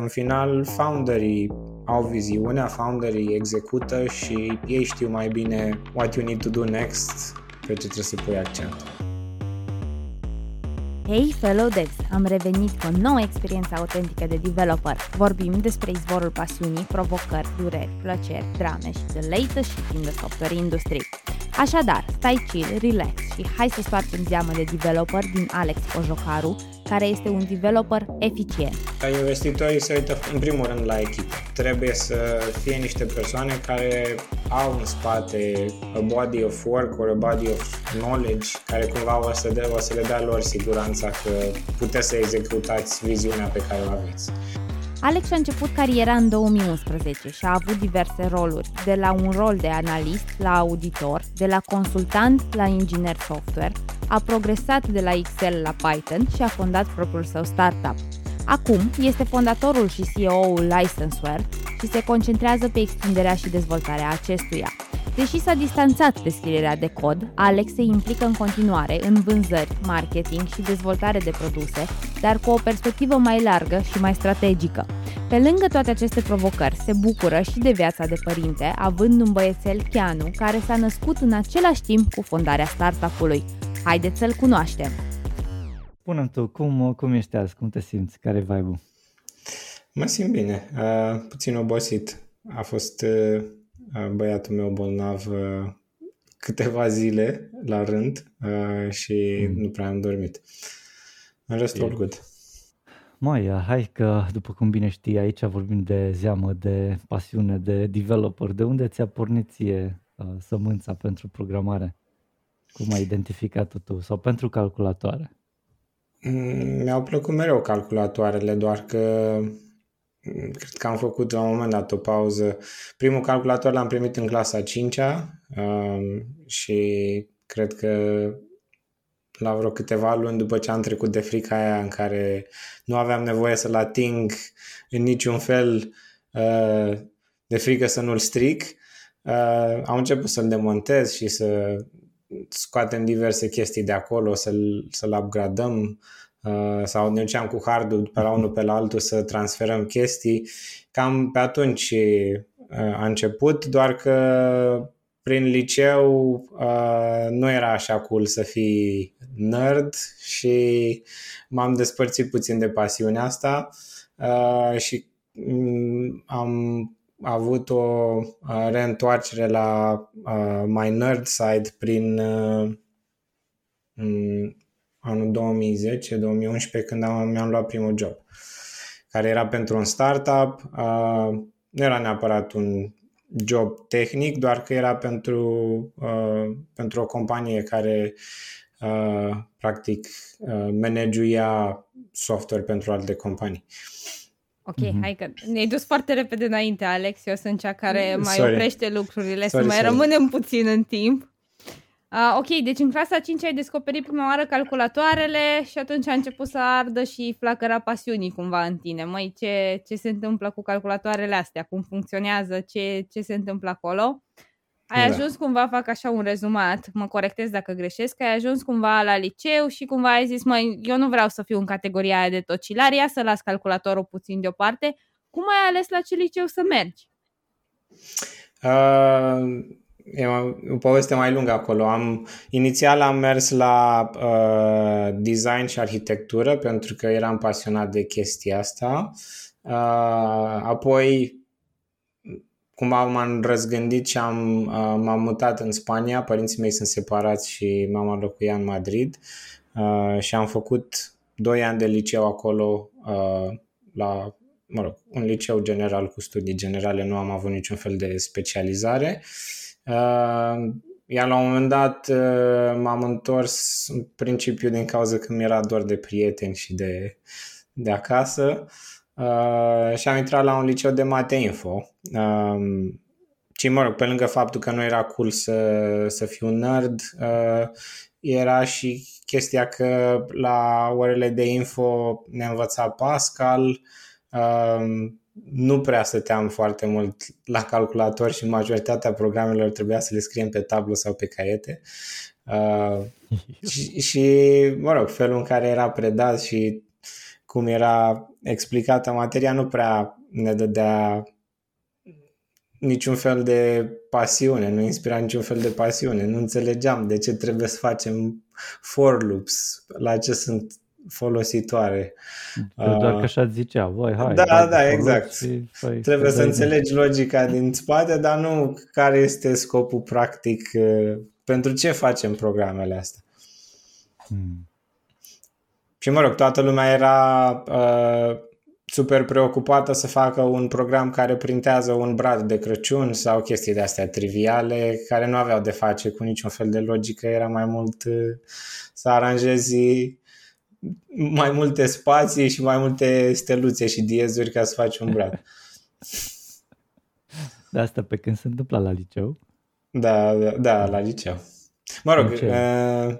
În final, founderii au viziunea, founderii execută și ei știu mai bine what you need to do next, pe ce trebuie să pui accent. Hei, fellow devs! Am revenit cu o nouă experiență autentică de developer. Vorbim despre izvorul pasiunii, provocări, dureri, plăceri, drame și the latest shit in the software industry. Așadar, stai chill, relax și hai să spargem zeamă de developer din Alex Ojocaru, care este un developer eficient. Investitorii se uită în primul rând la echipă. Trebuie să fie niște persoane care au în spate a body of work or a body of knowledge care cumva o să, de, o să le dea lor siguranța că puteți să executați viziunea pe care o aveți. Alex a început cariera în 2011 și a avut diverse roluri, de la un rol de analist la auditor, de la consultant la inginer software, a progresat de la Excel la Python și a fondat propriul său startup. Acum este fondatorul și CEO-ul Licenseware și se concentrează pe extinderea și dezvoltarea acestuia. Deși s-a distanțat de scrierea de cod, Alex se implică în continuare în vânzări, marketing și dezvoltare de produse, dar cu o perspectivă mai largă și mai strategică. Pe lângă toate aceste provocări, se bucură și de viața de părinte, având un băiețel, Chianu, care s-a născut în același timp cu fondarea startup-ului. Haideți să-l cunoaștem! Spune tu, cum, cum ești azi? Cum te simți? Care e vibe Mă simt bine, uh, puțin obosit. A fost uh, băiatul meu bolnav uh, câteva zile la rând uh, și mm. nu prea am dormit. În rest, all good. Mai, hai că, după cum bine știi, aici vorbim de zeamă, de pasiune, de developer. De unde ți-a pornit ție uh, sămânța pentru programare? Cum ai identificat tu? Sau pentru calculatoare? Mm, mi-au plăcut mereu calculatoarele, doar că cred că am făcut la un moment dat o pauză. Primul calculator l-am primit în clasa 5-a um, și cred că la vreo câteva luni după ce am trecut de frica aia în care nu aveam nevoie să-l ating în niciun fel uh, de frică să nu-l stric, uh, am început să-l demontez și să scoatem diverse chestii de acolo, să-l, să-l upgradăm, Uh, sau ne duceam cu hardul pe la unul pe la altul să transferăm chestii. Cam pe atunci uh, a început, doar că prin liceu uh, nu era așa cool să fii nerd și m-am despărțit puțin de pasiunea asta și mm, am avut o reîntoarcere la my nerd side prin mm, anul 2010-2011 când am, mi-am luat primul job, care era pentru un startup. Uh, nu era neapărat un job tehnic, doar că era pentru, uh, pentru o companie care uh, practic uh, managuia software pentru alte companii. Ok, mm-hmm. hai că ne-ai dus foarte repede înainte, Alex. Eu sunt cea care mai sorry. oprește lucrurile, sorry, să mai sorry. rămânem puțin în timp. Uh, ok, deci în clasa 5 ai descoperit prima oară calculatoarele și atunci a început să ardă și flacăra pasiunii cumva în tine. Măi, ce, ce se întâmplă cu calculatoarele astea? Cum funcționează? Ce, ce se întâmplă acolo? Ai da. ajuns cumva, fac așa un rezumat, mă corectez dacă greșesc, ai ajuns cumva la liceu și cumva ai zis, măi, eu nu vreau să fiu în categoria aia de tocilar, ia să las calculatorul puțin deoparte. Cum ai ales la ce liceu să mergi? Uh e o poveste mai lungă acolo. Am, inițial am mers la uh, design și arhitectură pentru că eram pasionat de chestia asta. Uh, apoi cumva m-am răzgândit și am, uh, m-am mutat în Spania. Părinții mei sunt separați și mama locuia în Madrid uh, și am făcut doi ani de liceu acolo uh, la mă rog, un liceu general cu studii generale, nu am avut niciun fel de specializare. Uh, Uh, iar la un moment dat uh, m-am întors în principiu din cauza că mi era doar de prieteni și de, de acasă uh, și am intrat la un liceu de mate info. Uh, și mă rog, pe lângă faptul că nu era cool să, să fiu nerd, uh, era și chestia că la orele de info ne învăța Pascal, uh, nu prea stăteam foarte mult la calculator și majoritatea programelor trebuia să le scriem pe tablă sau pe caiete. Uh, și, și, mă rog, felul în care era predat și cum era explicată materia, nu prea ne dădea niciun fel de pasiune, nu inspira niciun fel de pasiune. Nu înțelegeam de ce trebuie să facem for loops, la ce sunt folositoare. Doar că așa zicea, voi, hai. Da, da, exact. Și, fai, trebuie să înțelegi logica din spate, dar nu care este scopul practic, uh, pentru ce facem programele astea. Hmm. Și mă rog, toată lumea era uh, super preocupată să facă un program care printează un brad de Crăciun sau chestii de astea triviale care nu aveau de face cu niciun fel de logică, era mai mult uh, să aranjezi mai multe spații și mai multe steluțe și diezuri ca să faci un brad. De asta pe când se întâmpla la liceu? Da, da, da la liceu. Mă rog, uh,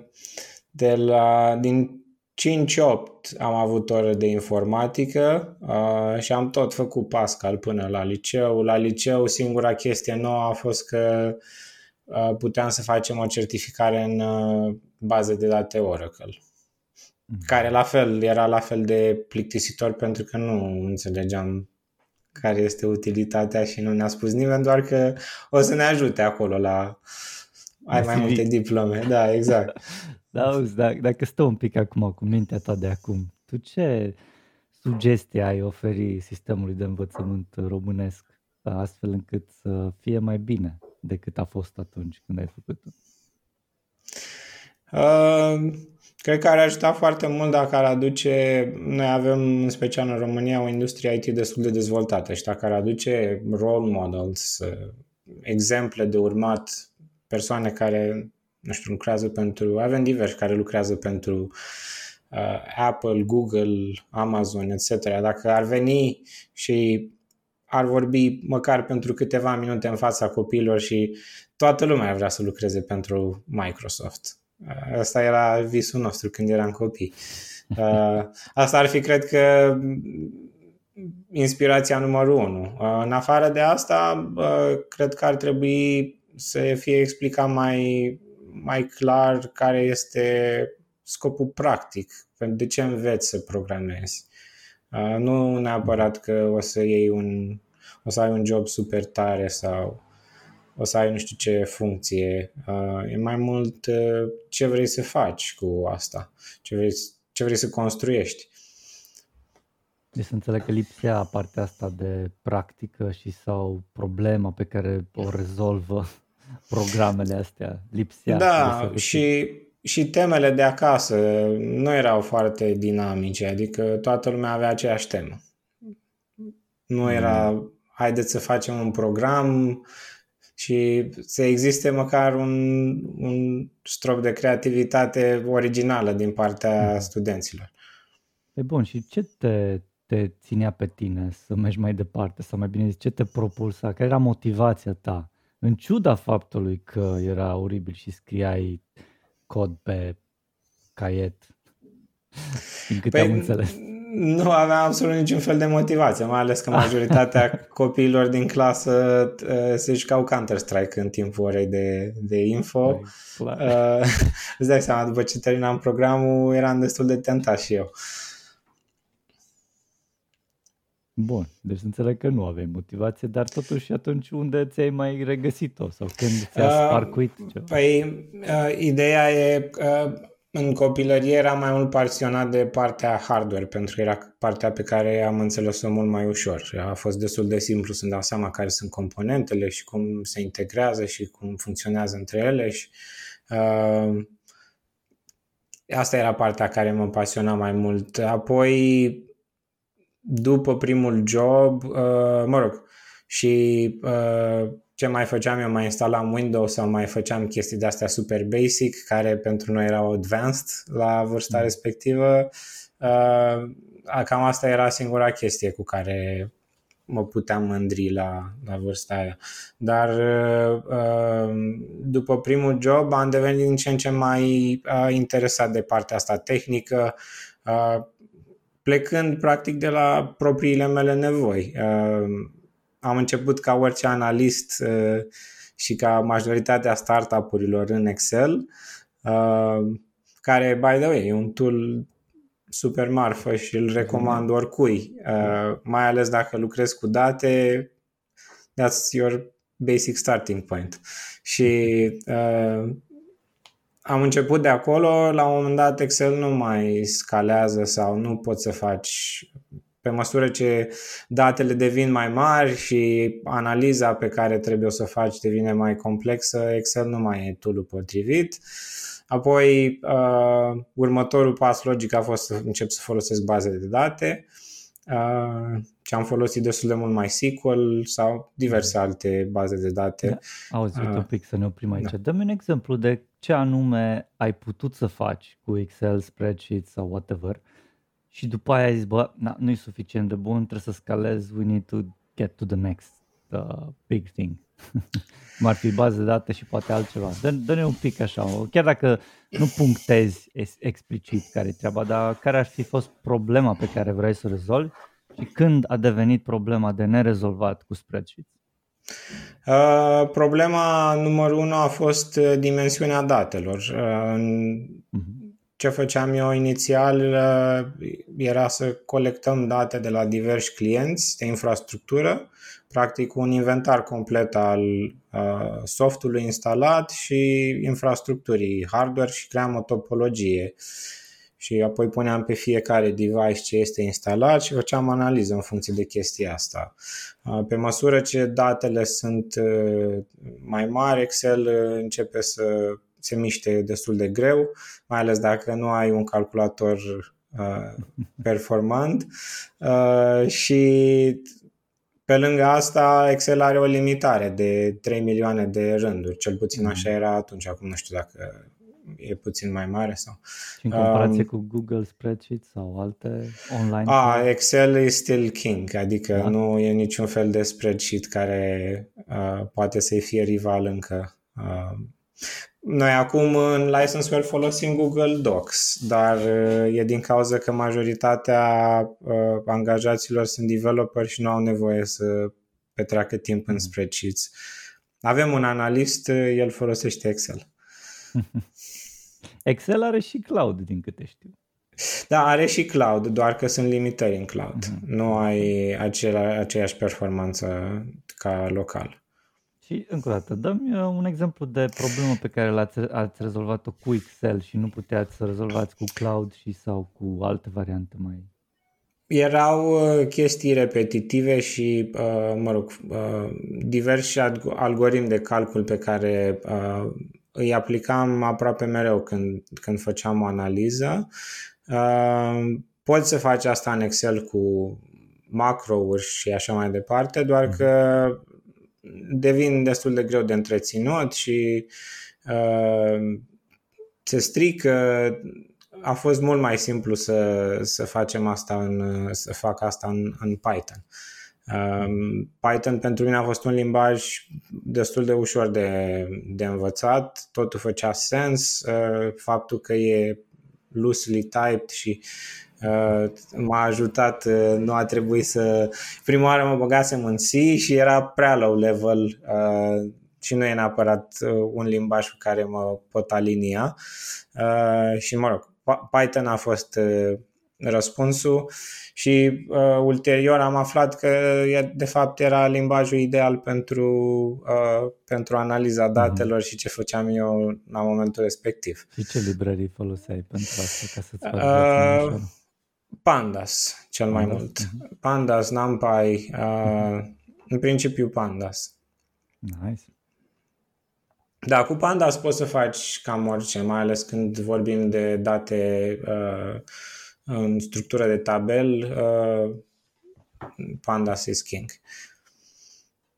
de la, din 5-8 am avut ore de informatică uh, și am tot făcut Pascal până la liceu. La liceu singura chestie nouă a fost că uh, puteam să facem o certificare în uh, baze de date Oracle. Mm. Care la fel era la fel de plictisitor pentru că nu înțelegeam care este utilitatea și nu ne-a spus nimeni, doar că o să ne ajute acolo la ai mai multe diplome. Da, exact. Da, auzi, dacă, dacă stă un pic acum cu mintea ta de acum, tu ce sugestii ai oferi sistemului de învățământ românesc astfel încât să fie mai bine decât a fost atunci când ai făcut-o? Uh, cred că ar ajuta foarte mult dacă ar aduce, noi avem în special în România o industrie IT destul de dezvoltată și dacă ar aduce role models, uh, exemple de urmat, persoane care nu știu, lucrează pentru, avem diversi care lucrează pentru uh, Apple, Google, Amazon, etc. Dacă ar veni și ar vorbi măcar pentru câteva minute în fața copiilor și toată lumea ar vrea să lucreze pentru Microsoft. Uh, asta era visul nostru când eram copii. Uh, asta ar fi, cred că, inspirația numărul unu. Uh, în afară de asta, cred că ar trebui să fie explicat mai mai clar care este scopul practic, de ce înveți să programezi. Nu neapărat că o să iei un, o să ai un job super tare sau o să ai nu știu ce funcție. E mai mult ce vrei să faci cu asta, ce vrei, ce vrei să construiești. Deci să înțeleg că lipsea partea asta de practică și sau problema pe care o rezolvă programele astea, lipsea. Da, și, și temele de acasă nu erau foarte dinamice, adică toată lumea avea aceeași temă. Nu era, mm. haideți să facem un program și să existe măcar un, un strop de creativitate originală din partea mm. studenților. E bun, și ce te, te ținea pe tine să mergi mai departe, sau mai bine zis, ce te propulsa, care era motivația ta? în ciuda faptului că era oribil și scriai cod pe caiet, din câte păi, am înțeles. Nu aveam absolut niciun fel de motivație, mai ales că majoritatea copiilor din clasă uh, se jucau Counter-Strike în timpul orei de, de info. Păi, uh, îți dai seama, după ce terminam programul, eram destul de tentat și eu. Uh, Bun, deci înțeleg că nu aveai motivație, dar totuși atunci unde ți-ai mai regăsit-o sau când ți-a uh, sparcuit ceva? Păi, uh, ideea e că în copilărie eram mai mult pasionat de partea hardware, pentru că era partea pe care am înțeles-o mult mai ușor. A fost destul de simplu să-mi dau seama care sunt componentele și cum se integrează și cum funcționează între ele și uh, asta era partea care mă pasiona mai mult. Apoi după primul job, uh, mă rog, și uh, ce mai făceam eu, mai instalam Windows sau mai făceam chestii de astea super basic, care pentru noi erau advanced la vârsta mm. respectivă. Uh, cam asta era singura chestie cu care mă puteam mândri la, la vârsta aia. Dar uh, după primul job am devenit din ce în ce mai uh, interesat de partea asta tehnică. Uh, plecând practic de la propriile mele nevoi. Uh, am început ca orice analist uh, și ca majoritatea startup-urilor în Excel, uh, care, by the way, e un tool super marfă și îl recomand oricui, uh, mai ales dacă lucrezi cu date, that's your basic starting point. Și uh, am început de acolo, la un moment dat Excel nu mai scalează sau nu poți să faci pe măsură ce datele devin mai mari și analiza pe care trebuie să o faci devine mai complexă, Excel nu mai e tool potrivit. Apoi, uh, următorul pas logic a fost să încep să folosesc baze de date, uh, ce am folosit destul de mult mai SQL sau diverse alte baze de date. Da. Auzi, uh, un pic să ne oprim aici. Da. Dă-mi un exemplu de ce anume ai putut să faci cu Excel, spreadsheet sau whatever și după aia ai zis, bă, na, nu e suficient de bun, trebuie să scalez, we need to get to the next uh, big thing. Cum ar fi bază de date și poate altceva. Dă, dă-ne un pic așa, chiar dacă nu punctezi explicit care e treaba, dar care ar fi fost problema pe care vrei să o rezolvi și când a devenit problema de nerezolvat cu spreadsheet? Uh, problema numărul unu a fost uh, dimensiunea datelor. Uh, uh-huh. Ce făceam eu inițial uh, era să colectăm date de la diversi clienți de infrastructură, practic un inventar complet al uh, softului instalat și infrastructurii hardware și cream o topologie și apoi puneam pe fiecare device ce este instalat și făceam analiză în funcție de chestia asta. Uh, pe măsură ce datele sunt mai mari, Excel începe să se miște destul de greu, mai ales dacă nu ai un calculator uh, performant uh, și pe lângă asta Excel are o limitare de 3 milioane de rânduri, cel puțin mm. așa era atunci, acum nu știu dacă e puțin mai mare sau... Și în comparație um, cu Google Spreadsheet sau alte online? A, Excel e still king, adică da. nu e niciun fel de spreadsheet care uh, poate să-i fie rival încă. Uh, noi acum în Licenseware folosim Google Docs, dar uh, e din cauza că majoritatea uh, angajaților sunt developer și nu au nevoie să petreacă timp în mm. spreadsheets. Avem un analist, uh, el folosește Excel. Excel are și cloud, din câte știu. Da, are și cloud, doar că sunt limitări în cloud. Mm-hmm. Nu ai acela, aceeași performanță ca local. Și încă o dată, dă-mi uh, un exemplu de problemă pe care l-ați ați rezolvat-o cu Excel și nu puteați să rezolvați cu Cloud și sau cu alte variante mai... Erau uh, chestii repetitive și, uh, mă rog, diversi algoritmi de calcul pe care îi aplicam aproape mereu când, când făceam o analiză. Poți să faci asta în Excel cu macro-uri și așa mai departe, doar mhm. că devin destul de greu de întreținut și uh, se strică. A fost mult mai simplu să, să facem asta în, să fac asta în, în Python. Um, Python pentru mine a fost un limbaj destul de ușor de, de învățat, totul făcea sens, uh, faptul că e loosely typed și Uh, m-a ajutat, uh, nu a trebuit să... Prima oară mă băgasem în C și era prea low level uh, și nu e neapărat un limbaj cu care mă pot alinia și mă rog, Python a fost răspunsul și uh, ulterior am aflat că de fapt era limbajul ideal pentru, uh, pentru analiza mhm. datelor mm-hmm. și ce făceam eu la momentul respectiv. Și ce librării foloseai pentru asta ca să-ți faci uh, Pandas, cel mai Pandas. mult. Uh-huh. Pandas, NumPy, uh, uh-huh. în principiu Pandas. Nice. Da, cu Pandas poți să faci cam orice, mai ales când vorbim de date uh, în structură de tabel, uh, Pandas is king.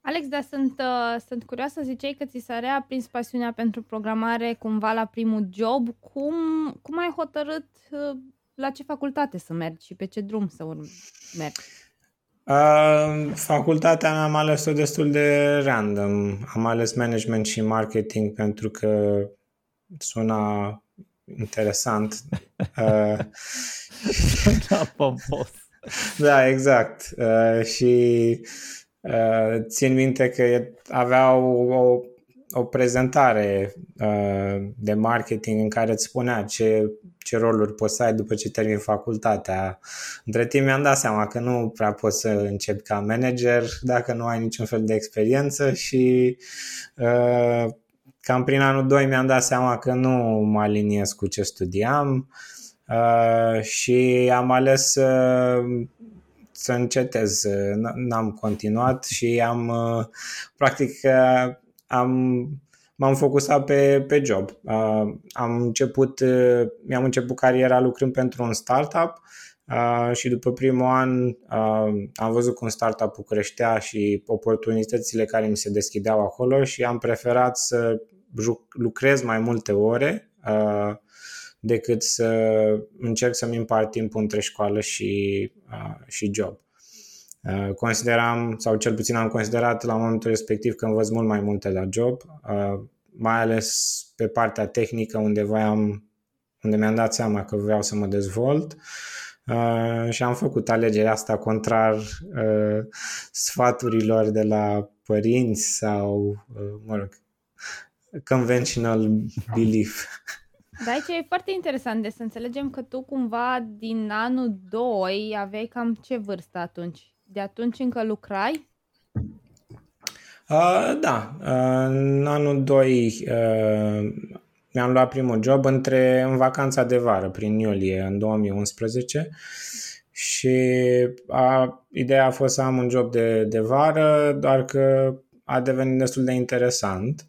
Alex, dar sunt, uh, sunt curioasă, ziceai că ți s-a reaprins pasiunea pentru programare cumva la primul job. Cum, cum ai hotărât uh, la ce facultate să mergi și pe ce drum să mergi? Uh, facultatea mea am ales-o destul de random. Am ales management și marketing pentru că suna interesant. Uh, da, pompos. da, exact. Uh, și uh, țin minte că aveau o o prezentare uh, de marketing în care îți spunea ce, ce roluri poți să ai după ce termin facultatea. Între timp mi-am dat seama că nu prea poți să începi ca manager dacă nu ai niciun fel de experiență și uh, cam prin anul 2 mi-am dat seama că nu mă aliniez cu ce studiam uh, și am ales uh, să încetez. N-am continuat și am, uh, practic, uh, am, m-am focusat pe, pe job. Uh, am început, mi-am început cariera lucrând pentru un startup și după primul an am văzut cum startup-ul creștea și oportunitățile care mi se deschideau acolo și am preferat să lucrez mai multe ore decât să încerc să-mi împart timpul între școală și, uh, și job. Uh, consideram, sau cel puțin am considerat la momentul respectiv că învăț mult mai multe la job, uh, mai ales pe partea tehnică unde voiam, unde mi-am dat seama că vreau să mă dezvolt uh, și am făcut alegerea asta contrar uh, sfaturilor de la părinți sau, uh, mă rog, conventional belief. Da, aici e foarte interesant de să înțelegem că tu cumva din anul 2 aveai cam ce vârstă atunci? De atunci încă lucrai? Uh, da, uh, în anul 2 uh, mi-am luat primul job între, în vacanța de vară, prin iulie, în 2011 și a, ideea a fost să am un job de, de vară, doar că a devenit destul de interesant.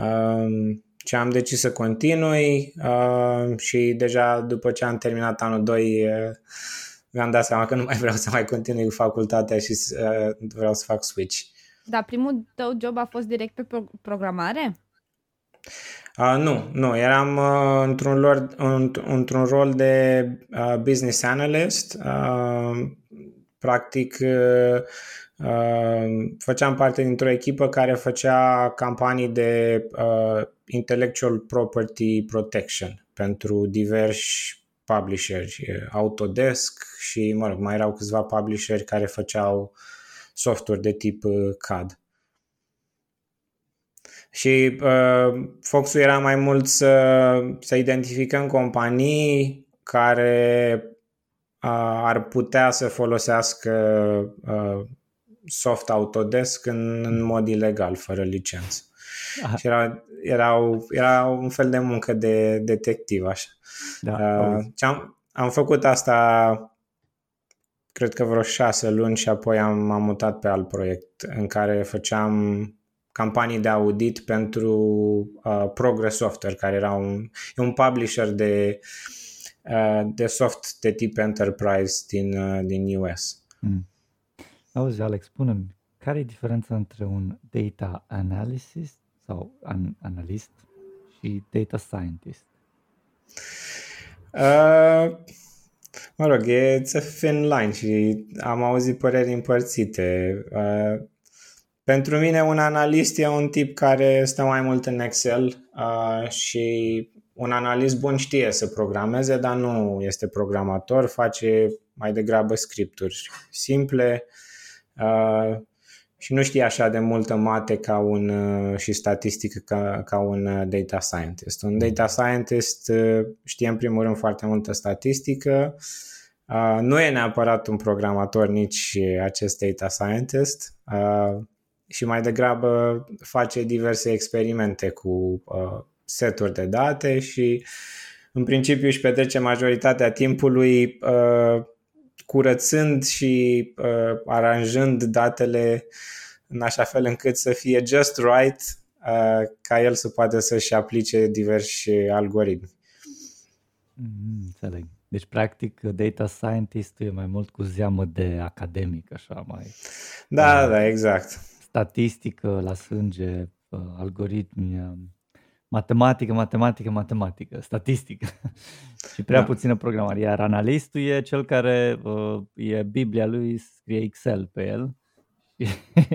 Uh, și am decis să continui uh, și deja după ce am terminat anul 2 uh, mi-am dat seama că nu mai vreau să mai continui cu facultatea și uh, vreau să fac switch. Dar primul tău job a fost direct pe pro- programare? Uh, nu, nu, eram uh, într-un, rol, într-un rol de uh, business analyst. Uh, practic, uh, uh, făceam parte dintr-o echipă care făcea campanii de uh, intellectual property protection pentru diversi publisheri, Autodesk și, mă rog, mai erau câțiva publisheri care făceau software de tip uh, CAD. Și uh, focusul era mai mult să, să identificăm companii care uh, ar putea să folosească uh, soft Autodesk în, în mod ilegal, fără licență. Aha. Și era, era, era un fel de muncă de detectiv, așa. Da, uh, am, am făcut asta cred că vreo șase luni și apoi am, am mutat pe alt proiect în care făceam campanii de audit pentru uh, Progress Software, care era un, e un publisher de, uh, de soft de tip enterprise din, uh, din US. Mm. Auzi, Alex, spune care e diferența între un data analysis sau an, analist și data scientist? Uh, mă rog, e a thin line și am auzit păreri împărțite. Uh, pentru mine un analist e un tip care stă mai mult în Excel uh, și un analist bun știe să programeze, dar nu este programator, face mai degrabă scripturi simple. Uh, și nu știe așa de multă mate ca un, uh, și statistică ca, ca un uh, data scientist. Un data scientist uh, știe în primul rând foarte multă statistică, nu e neapărat un programator nici acest data scientist și mai degrabă face diverse experimente cu seturi de date și în principiu își petrece majoritatea timpului curățând și uh, aranjând datele în așa fel încât să fie just right uh, ca el să poată să-și aplice diversi algoritmi. Mm, înțeleg. Deci, practic, data scientist e mai mult cu zeamă de academic, așa, mai... Da, uh, da, exact. Statistică la sânge, uh, algoritmi, uh, matematică, matematică, matematică, statistică și prea da. puțină programare. Iar analistul e cel care uh, e Biblia lui, scrie Excel pe el și,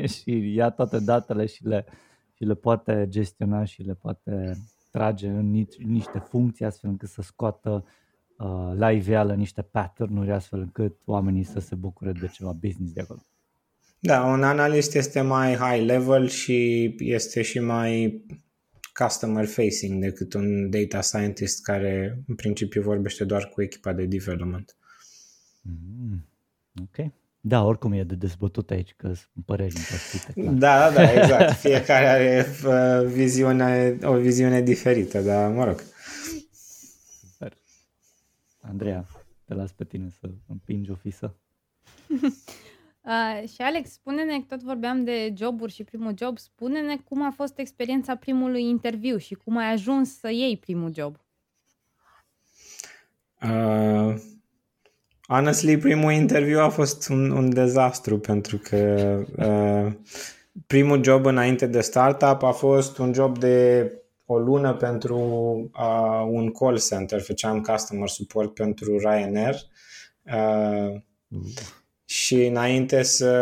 și ia toate datele și le, și le poate gestiona și le poate trage în niște funcții astfel încât să scoată uh, la iveală niște pattern-uri astfel încât oamenii să se bucure de ceva business de acolo. Da, un analist este mai high level și este și mai customer facing decât un data scientist care în principiu vorbește doar cu echipa de development. Mm, ok. Da, oricum e de dezbătut aici, că sunt păreri împărțite. Da, da, da, exact. Fiecare are uh, viziune, o viziune diferită, dar mă rog. Super. Andreea, te las pe tine să împingi o fisă. Uh, și Alex, spune-ne, tot vorbeam de joburi și primul job, spune-ne cum a fost experiența primului interviu și cum ai ajuns să iei primul job. Uh, honestly, primul interviu a fost un, un dezastru pentru că uh, primul job înainte de startup a fost un job de o lună pentru uh, un call center, făceam customer support pentru Ryanair. Uh, și înainte să,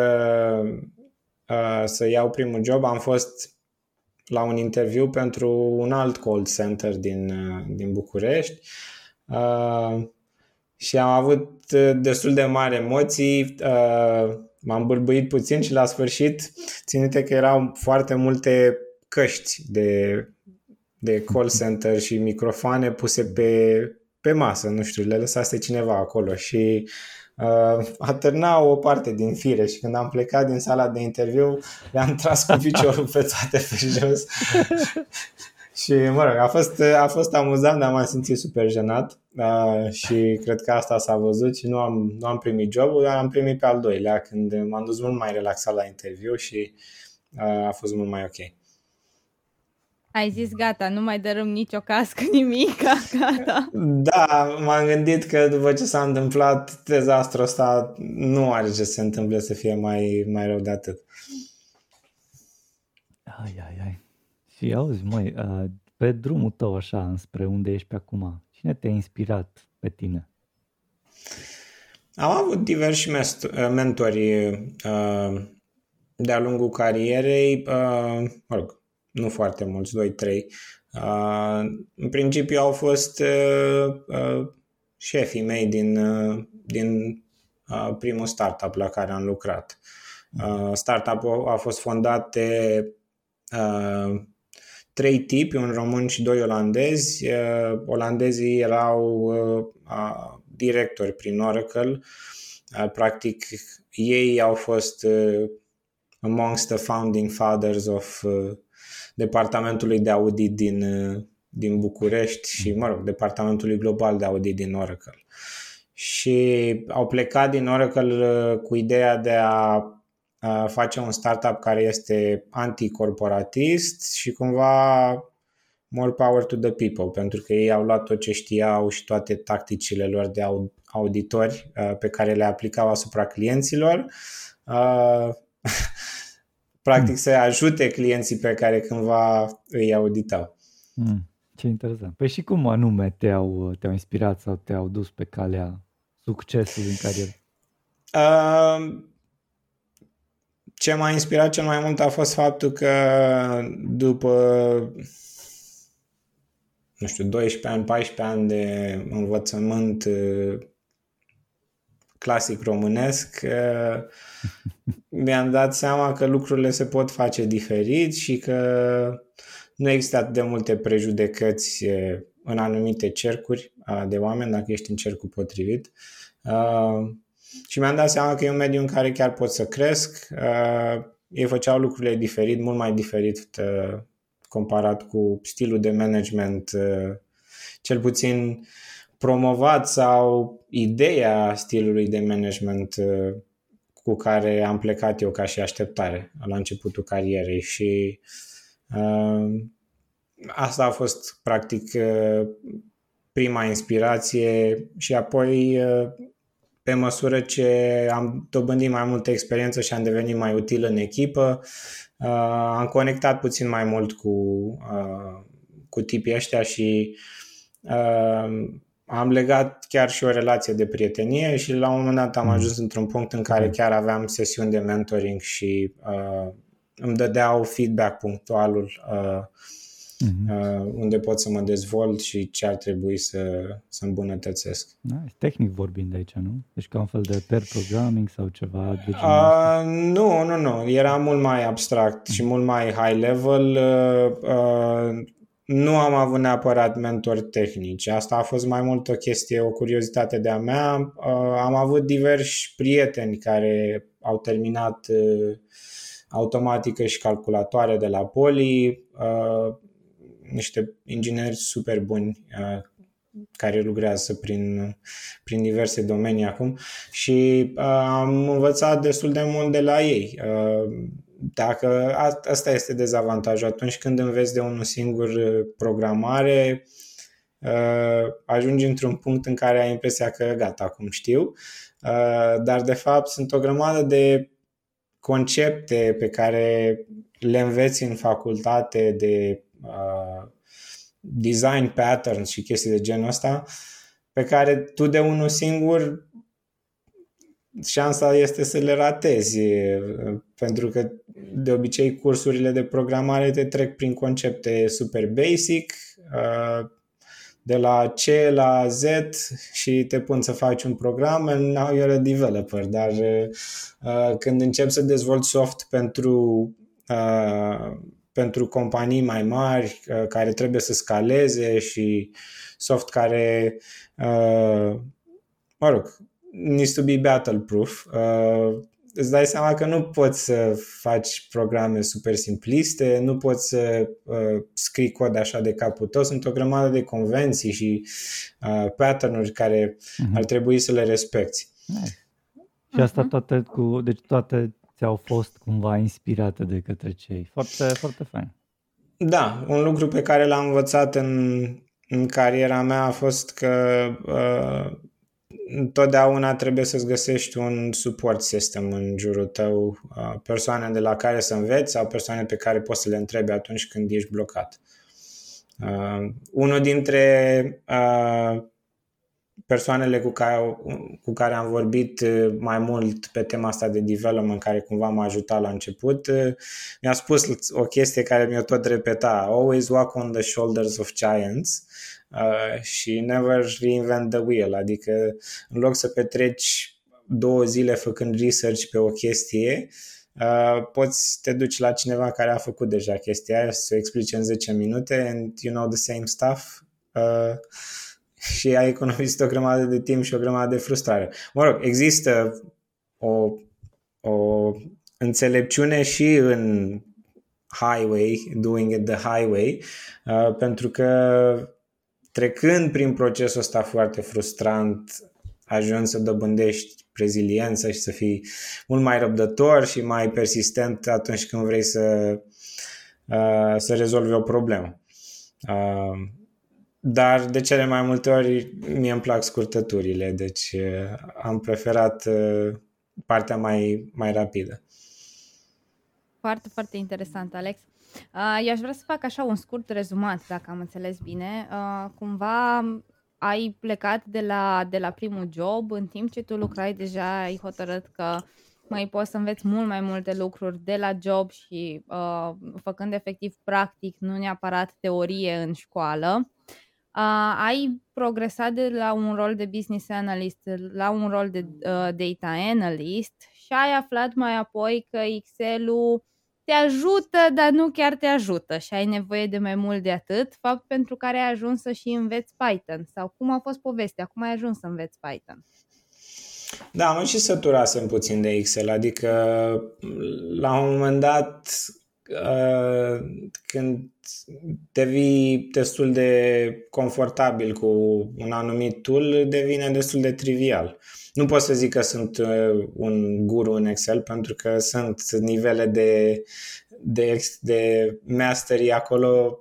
uh, să iau primul job am fost la un interviu pentru un alt call center din, uh, din București uh, și am avut destul de mari emoții, m-am bâlbâit puțin și la sfârșit ținute că erau foarte multe căști de, de call center și microfoane puse pe, pe masă, nu știu, le lăsase cineva acolo și uh, uh, atârna o parte din fire și când am plecat din sala de interviu le-am tras cu piciorul pe toate pe jos. și, mă rog, a fost, a fost amuzant, dar m-am simțit super jenat uh, și cred că asta s-a văzut și nu am, nu am primit jobul, dar am primit pe al doilea când m-am dus mult mai relaxat la interviu și uh, a fost mult mai ok. Ai zis gata, nu mai dărâm nicio cască, nimic, gata. Da, m-am gândit că după ce s-a întâmplat dezastrul ăsta, nu are ce să se întâmple să fie mai, mai rău de atât. Ai, ai, ai. Și auzi, măi, pe drumul tău așa, înspre unde ești pe acum, cine te-a inspirat pe tine? Am avut diversi mentori de-a lungul carierei, mă rog, nu foarte mulți, 2-3. Uh, în principiu au fost uh, uh, șefii mei din, uh, din uh, primul startup la care am lucrat. Uh, startup-ul a fost fondat de uh, trei tipi, un român și doi olandezi. Uh, olandezii erau uh, directori prin Oracle. Uh, practic, ei au fost uh, amongst the founding fathers of uh, departamentului de audit din, din București și, mă rog, departamentului global de audit din Oracle. Și au plecat din Oracle cu ideea de a face un startup care este anticorporatist și cumva more power to the people, pentru că ei au luat tot ce știau și toate tacticile lor de auditori pe care le aplicau asupra clienților practic să ajute clienții pe care cândva îi auditau. Mm, ce interesant. Păi și cum anume te-au, te-au inspirat sau te-au dus pe calea succesului în carieră? Uh, ce m-a inspirat cel mai mult a fost faptul că după nu știu, 12 ani, 14 ani de învățământ clasic românesc, mi-am dat seama că lucrurile se pot face diferit și că nu există atât de multe prejudecăți în anumite cercuri de oameni, dacă ești în cercul potrivit. Și mi-am dat seama că e un mediu în care chiar pot să cresc. Ei făceau lucrurile diferit, mult mai diferit comparat cu stilul de management, cel puțin promovat sau ideea stilului de management uh, cu care am plecat eu ca și așteptare la începutul carierei și uh, asta a fost practic uh, prima inspirație și apoi uh, pe măsură ce am dobândit mai multă experiență și am devenit mai util în echipă, uh, am conectat puțin mai mult cu, uh, cu tipii ăștia și uh, am legat chiar și o relație de prietenie și la un moment dat am mm. ajuns într-un punct în care chiar aveam sesiuni de mentoring și uh, îmi dădeau feedback punctualul uh, uh-huh. unde pot să mă dezvolt și ce ar trebui să, să îmbunătățesc. Nice. Tehnic vorbind aici, nu? Deci ca un fel de pair programming sau ceva de genul uh, Nu, nu, nu. Era mult mai abstract uh-huh. și mult mai high level. Uh, uh, nu am avut neapărat mentori tehnici. Asta a fost mai mult o chestie, o curiozitate de-a mea. Uh, am avut diversi prieteni care au terminat uh, automatică și calculatoare de la Poli, uh, niște ingineri super buni uh, care lucrează prin, prin diverse domenii acum și uh, am învățat destul de mult de la ei. Uh, dacă asta este dezavantajul, atunci când înveți de unul singur programare, uh, ajungi într-un punct în care ai impresia că gata, acum știu, uh, dar de fapt sunt o grămadă de concepte pe care le înveți în facultate de uh, design patterns și chestii de genul ăsta, pe care tu de unul singur șansa este să le ratezi, pentru că de obicei cursurile de programare te trec prin concepte super basic, uh, de la C la Z și te pun să faci un program and now you're a developer, dar uh, când începi să dezvolți soft pentru uh, pentru companii mai mari uh, care trebuie să scaleze și soft care uh, mă rog, needs to be battle proof. Uh, îți dai seama că nu poți să faci programe super simpliste, nu poți să uh, scrii cod așa de capul tău, sunt o grămadă de convenții și uh, pattern-uri care uh-huh. ar trebui să le respecti. Nice. Și asta mhm. toate cu, deci toate ți-au fost cumva inspirate de către cei. Foarte, foarte fain. Da, un lucru pe care l-am învățat în, în cariera mea a fost că uh, întotdeauna trebuie să-ți găsești un support system în jurul tău, persoane de la care să înveți sau persoane pe care poți să le întrebi atunci când ești blocat. Uh, unul dintre uh, persoanele cu care, cu care am vorbit mai mult pe tema asta de development, care cumva m-a ajutat la început, mi-a spus o chestie care mi-o tot repeta, always walk on the shoulders of giants uh, și never reinvent the wheel, adică în loc să petreci două zile făcând research pe o chestie, uh, poți te duci la cineva care a făcut deja chestia aia, să o explice în 10 minute and you know the same stuff uh, și ai economisit o grămadă de timp și o grămadă de frustrare. Mă rog, există o, o înțelepciune și în highway, doing it the highway, uh, pentru că trecând prin procesul ăsta foarte frustrant, ajungi să dobândești reziliență și să fii mult mai răbdător și mai persistent atunci când vrei să, uh, să rezolvi o problemă. Uh, dar de cele mai multe ori mie îmi plac scurtăturile, deci uh, am preferat uh, partea mai, mai rapidă. Foarte, foarte interesant, Alex. Uh, eu aș vrea să fac așa un scurt rezumat, dacă am înțeles bine. Uh, cumva ai plecat de la, de la primul job, în timp ce tu lucrai deja, ai hotărât că mai poți să înveți mult mai multe lucruri de la job și uh, făcând efectiv practic, nu neapărat teorie în școală. Uh, ai progresat de la un rol de business analyst la un rol de uh, data analyst și ai aflat mai apoi că Excel-ul te ajută, dar nu chiar te ajută și ai nevoie de mai mult de atât, fapt pentru care ai ajuns să și înveți Python sau cum a fost povestea, cum ai ajuns să înveți Python? Da, mă și săturasem puțin de Excel, adică la un moment dat uh, când devii destul de confortabil cu un anumit tool, devine destul de trivial. Nu pot să zic că sunt uh, un guru în Excel pentru că sunt nivele de, de, de mastery acolo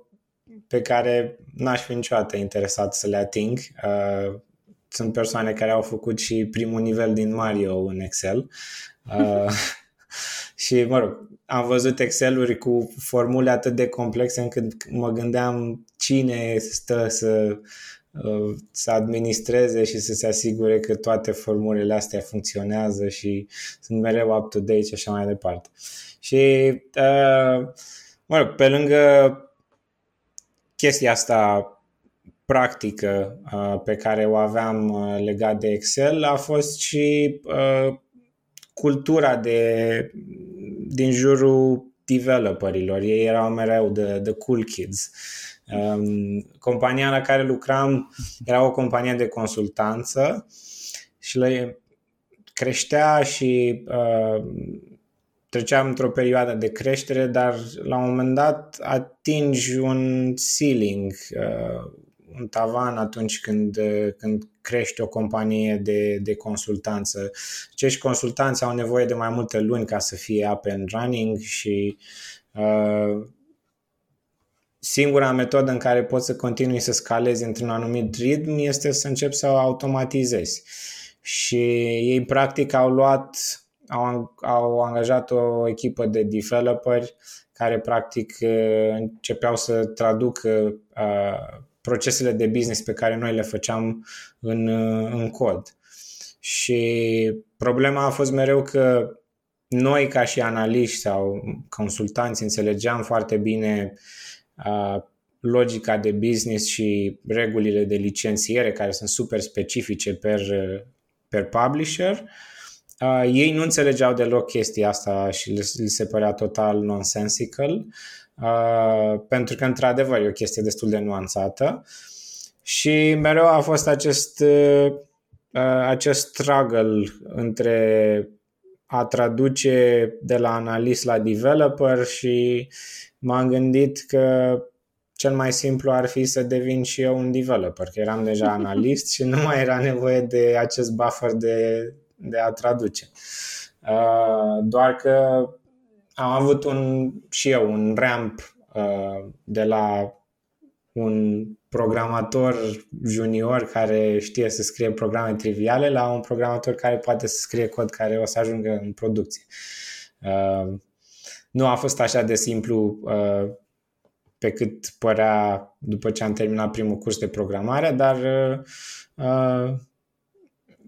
pe care n-aș fi niciodată interesat să le ating. Uh, sunt persoane care au făcut și primul nivel din Mario în Excel. Uh, și, mă rog, am văzut Excel-uri cu formule atât de complexe încât mă gândeam cine stă să Uh, să administreze și să se asigure că toate formulele astea funcționează și sunt mereu up-to-date și așa mai departe. Și, uh, mă rog, pe lângă chestia asta practică uh, pe care o aveam uh, legat de Excel a fost și uh, cultura de, din jurul developerilor. Ei erau mereu de, de cool kids. Um, compania la care lucram era o companie de consultanță și le creștea și uh, treceam într-o perioadă de creștere, dar la un moment dat atingi un ceiling, uh, un tavan atunci când, uh, când crești o companie de, de consultanță. Acești consultanți au nevoie de mai multe luni ca să fie up and running și uh, singura metodă în care poți să continui să scalezi într-un anumit ritm este să începi să o automatizezi. Și ei practic au luat, au, au angajat o echipă de developeri care practic uh, începeau să traducă uh, procesele de business pe care noi le făceam în, în cod. Și problema a fost mereu că noi ca și analiști sau consultanți înțelegeam foarte bine uh, logica de business și regulile de licențiere care sunt super specifice per, per publisher. Uh, ei nu înțelegeau deloc chestia asta și le, le se părea total nonsensical Uh, pentru că, într-adevăr, e o chestie destul de nuanțată și mereu a fost acest, uh, acest struggle între a traduce de la analist la developer și m-am gândit că cel mai simplu ar fi să devin și eu un developer, că eram deja analist și nu mai era nevoie de acest buffer de, de a traduce. Uh, doar că am avut un, și eu un ramp uh, de la un programator junior care știe să scrie programe triviale la un programator care poate să scrie cod care o să ajungă în producție. Uh, nu a fost așa de simplu uh, pe cât părea după ce am terminat primul curs de programare, dar uh, uh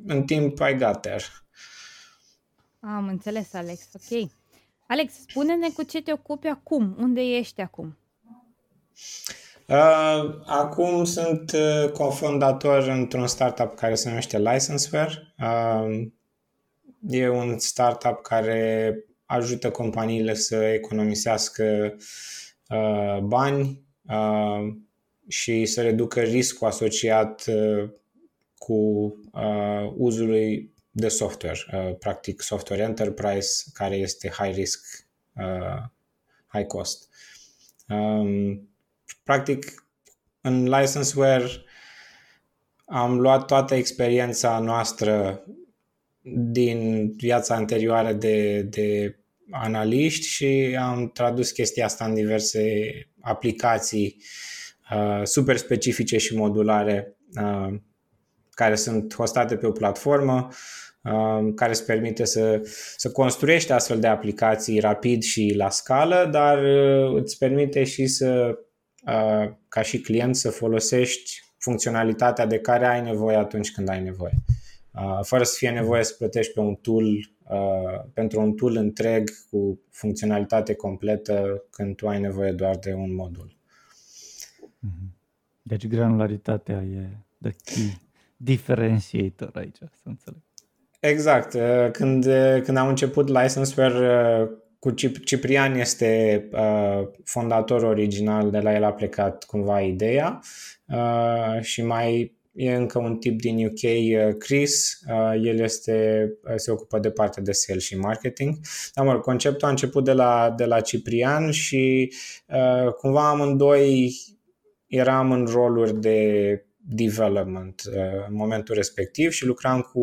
în timp I got there. Am înțeles, Alex. Ok. Alex, spune-ne cu ce te ocupi acum. Unde ești acum? Uh, acum sunt uh, cofondator într-un startup care se numește Licenseware. Uh, e un startup care ajută companiile să economisească uh, bani uh, și să reducă riscul asociat uh, cu uh, uzului de software, uh, practic software enterprise, care este high risk, uh, high cost. Um, practic, în licenseware am luat toată experiența noastră din viața anterioară de, de analiști și am tradus chestia asta în diverse aplicații uh, super specifice și modulare uh, care sunt hostate pe o platformă Um, care îți permite să, să construiești astfel de aplicații rapid și la scală, dar uh, îți permite și să, uh, ca și client, să folosești funcționalitatea de care ai nevoie atunci când ai nevoie. Uh, fără să fie nevoie să plătești pe un tool, pentru un tool întreg cu funcționalitate completă când tu ai nevoie doar de un modul. Mhm. Deci granularitatea e the key differentiator aici, să înțeleg. Exact. Uh, când, uh, când am început Licenseware, uh, cu Ciprian este uh, fondator original, de la el a plecat cumva ideea uh, și mai e încă un tip din UK, uh, Chris, uh, el este, se ocupă de partea de sales și marketing. Dar mă conceptul a început de la, de la Ciprian și uh, cumva amândoi eram în roluri de development uh, în momentul respectiv și lucram cu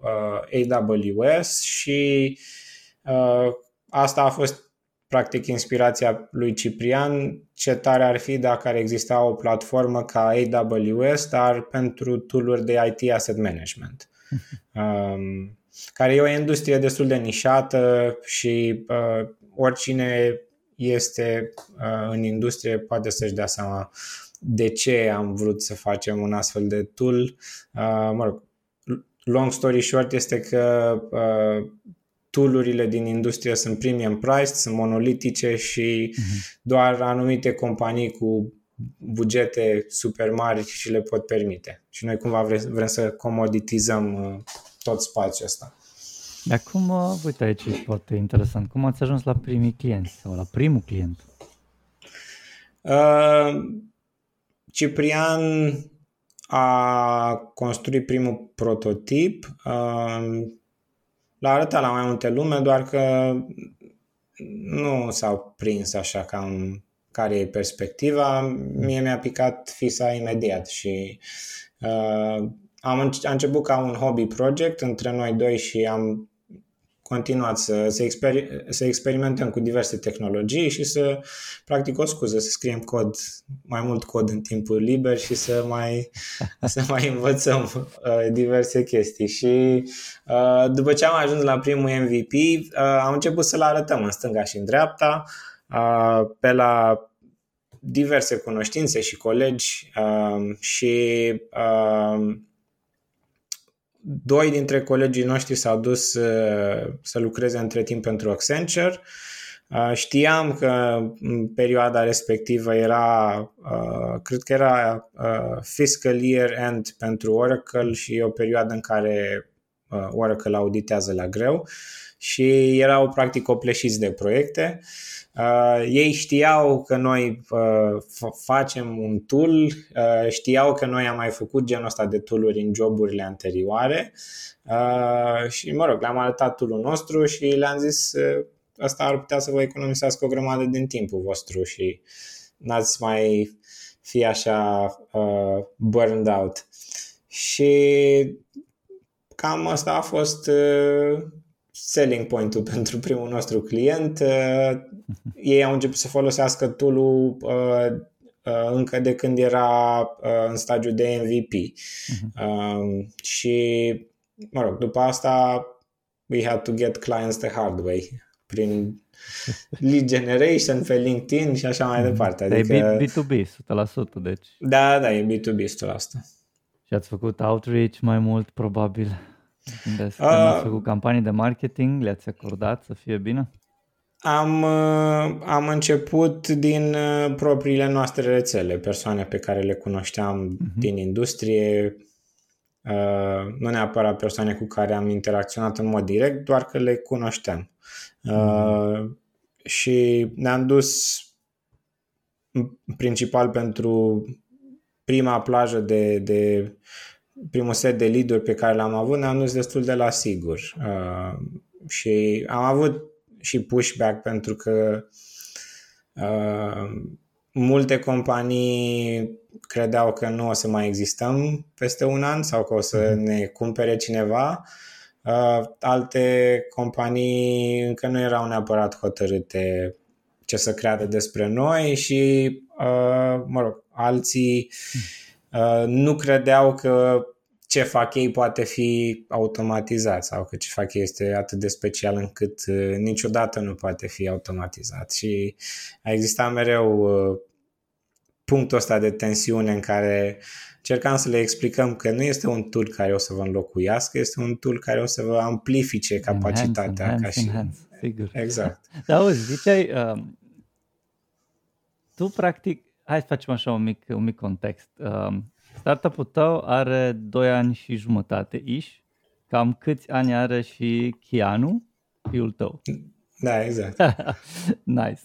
uh, AWS și uh, asta a fost practic inspirația lui Ciprian. Ce tare ar fi dacă ar exista o platformă ca AWS, dar pentru tooluri de IT asset management. Um, care e o industrie destul de nișată și uh, oricine este uh, în industrie poate să-și dea seama de ce am vrut să facem un astfel de tool. Uh, mă rog, long story short este că uh, toolurile din industrie sunt premium priced, sunt monolitice și uh-huh. doar anumite companii cu bugete super mari și le pot permite. Și noi cumva vrem, vrem să comoditizăm uh, tot spațiul ăsta. Acum, uite aici e foarte interesant. Cum ați ajuns la primii clienți sau la primul client? Uh, Ciprian a construit primul prototip. Uh, l-a arătat la mai multe lume, doar că nu s-au prins așa cam care e perspectiva. Mie mi-a picat fisa imediat și uh, am, a început ca un hobby project între noi doi și am continuat să, să, exper- să experimentăm cu diverse tehnologii și să, practic, o scuză, să scriem cod, mai mult cod în timpul liber și să mai, să mai învățăm uh, diverse chestii. Și uh, după ce am ajuns la primul MVP, uh, am început să-l arătăm în stânga și în dreapta, uh, pe la diverse cunoștințe și colegi uh, și uh, doi dintre colegii noștri s-au dus uh, să lucreze între timp pentru Accenture. Uh, știam că în perioada respectivă era, uh, cred că era fiscal year end pentru Oracle și o perioadă în care Oracle auditează la greu și erau practic copleșiți de proiecte. Uh, ei știau că noi uh, facem un tool, uh, știau că noi am mai făcut genul ăsta de tooluri în joburile anterioare uh, și, mă rog, le-am arătat tool nostru și le-am zis uh, asta ar putea să vă economisească o grămadă din timpul vostru și n-ați mai fi așa uh, burned out. Și cam asta a fost uh, selling point-ul pentru primul nostru client. Uh, ei au început să folosească tool-ul uh, uh, încă de când era în stadiu de MVP. Uh-huh. Um, și, mă rog, după asta we had to get clients the hard way prin lead generation pe LinkedIn și așa mai mhm. departe. Adică... E B2B, 100%, deci. Da, da, e B2B 100%. Și ați făcut outreach mai mult, probabil. Când ați, când ați făcut campanii de marketing, le-ați acordat să fie bine? Am, am început din propriile noastre rețele, persoane pe care le cunoșteam uh-huh. din industrie, nu neapărat persoane cu care am interacționat în mod direct, doar că le cunoșteam. Uh-huh. Și ne-am dus principal pentru prima plajă de, de primul set de lead pe care l-am avut ne-am dus destul de la sigur. Uh, și am avut și pushback pentru că uh, multe companii credeau că nu o să mai existăm peste un an sau că o să mhm. ne cumpere cineva. Uh, alte companii încă nu erau neapărat hotărâte ce să creadă despre noi și, uh, mă rog, alții mhm. Uh, nu credeau că ce fac ei poate fi automatizat sau că ce fac ei este atât de special încât uh, niciodată nu poate fi automatizat și a existat mereu uh, punctul ăsta de tensiune în care cercam să le explicăm că nu este un tool care o să vă înlocuiască, este un tool care o să vă amplifice capacitatea. Enhance, ca și... enhance, sigur. Exact. Da, auzi, ziceai, uh, tu practic hai să facem așa un mic, un mic context. Uh, startup-ul tău are 2 ani și jumătate ish. Cam câți ani are și Chianu, fiul tău? Da, exact. nice.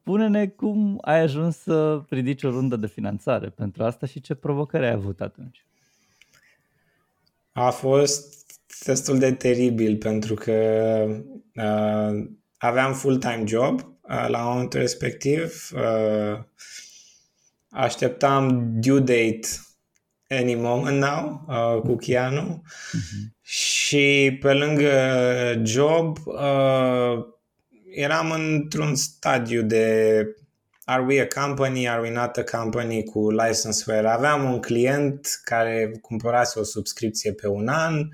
Spune-ne cum ai ajuns să ridici o rundă de finanțare pentru asta și ce provocări ai avut atunci? A fost destul de teribil pentru că uh, aveam full-time job uh, la momentul respectiv. Uh, așteptam due date any moment now uh, cu Keanu uh-huh. și pe lângă job uh, eram într-un stadiu de are we a company, are we not a company cu licenseware. Aveam un client care cumpărase o subscripție pe un an, uh,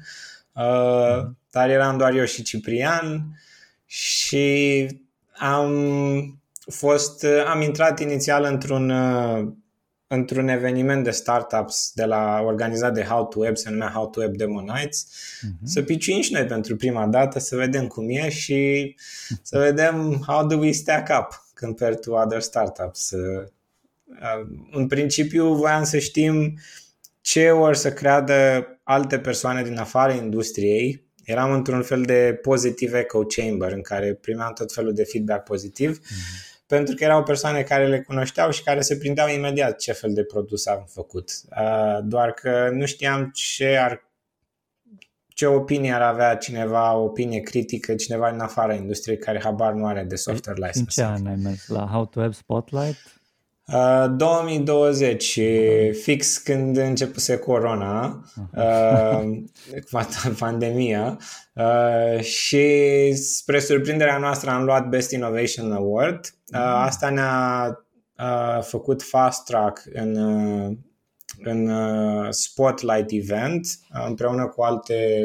uh-huh. dar eram doar eu și Ciprian și am fost, am intrat inițial într-un uh, într-un eveniment de startups de la organizat de How to Web, se numea How to Web Demo Nights, uh-huh. să piciuim și noi pentru prima dată, să vedem cum e și să vedem how do we stack up compared to other startups. în principiu voiam să știm ce or să creadă alte persoane din afara industriei. Eram într-un fel de pozitive echo chamber în care primeam tot felul de feedback pozitiv. Mm-hmm pentru că erau persoane care le cunoșteau și care se prindeau imediat ce fel de produs am făcut. Doar că nu știam ce ar ce opinie ar avea cineva, o opinie critică, cineva din afara industriei care habar nu are de software license. În ce an ai mers? La How to Web Spotlight? Uh, 2020, fix când începuse corona, uh, pandemia, uh, și spre surprinderea noastră am luat Best Innovation Award. Uh, asta ne-a uh, făcut fast track în uh, în uh, Spotlight Event uh, împreună cu alte,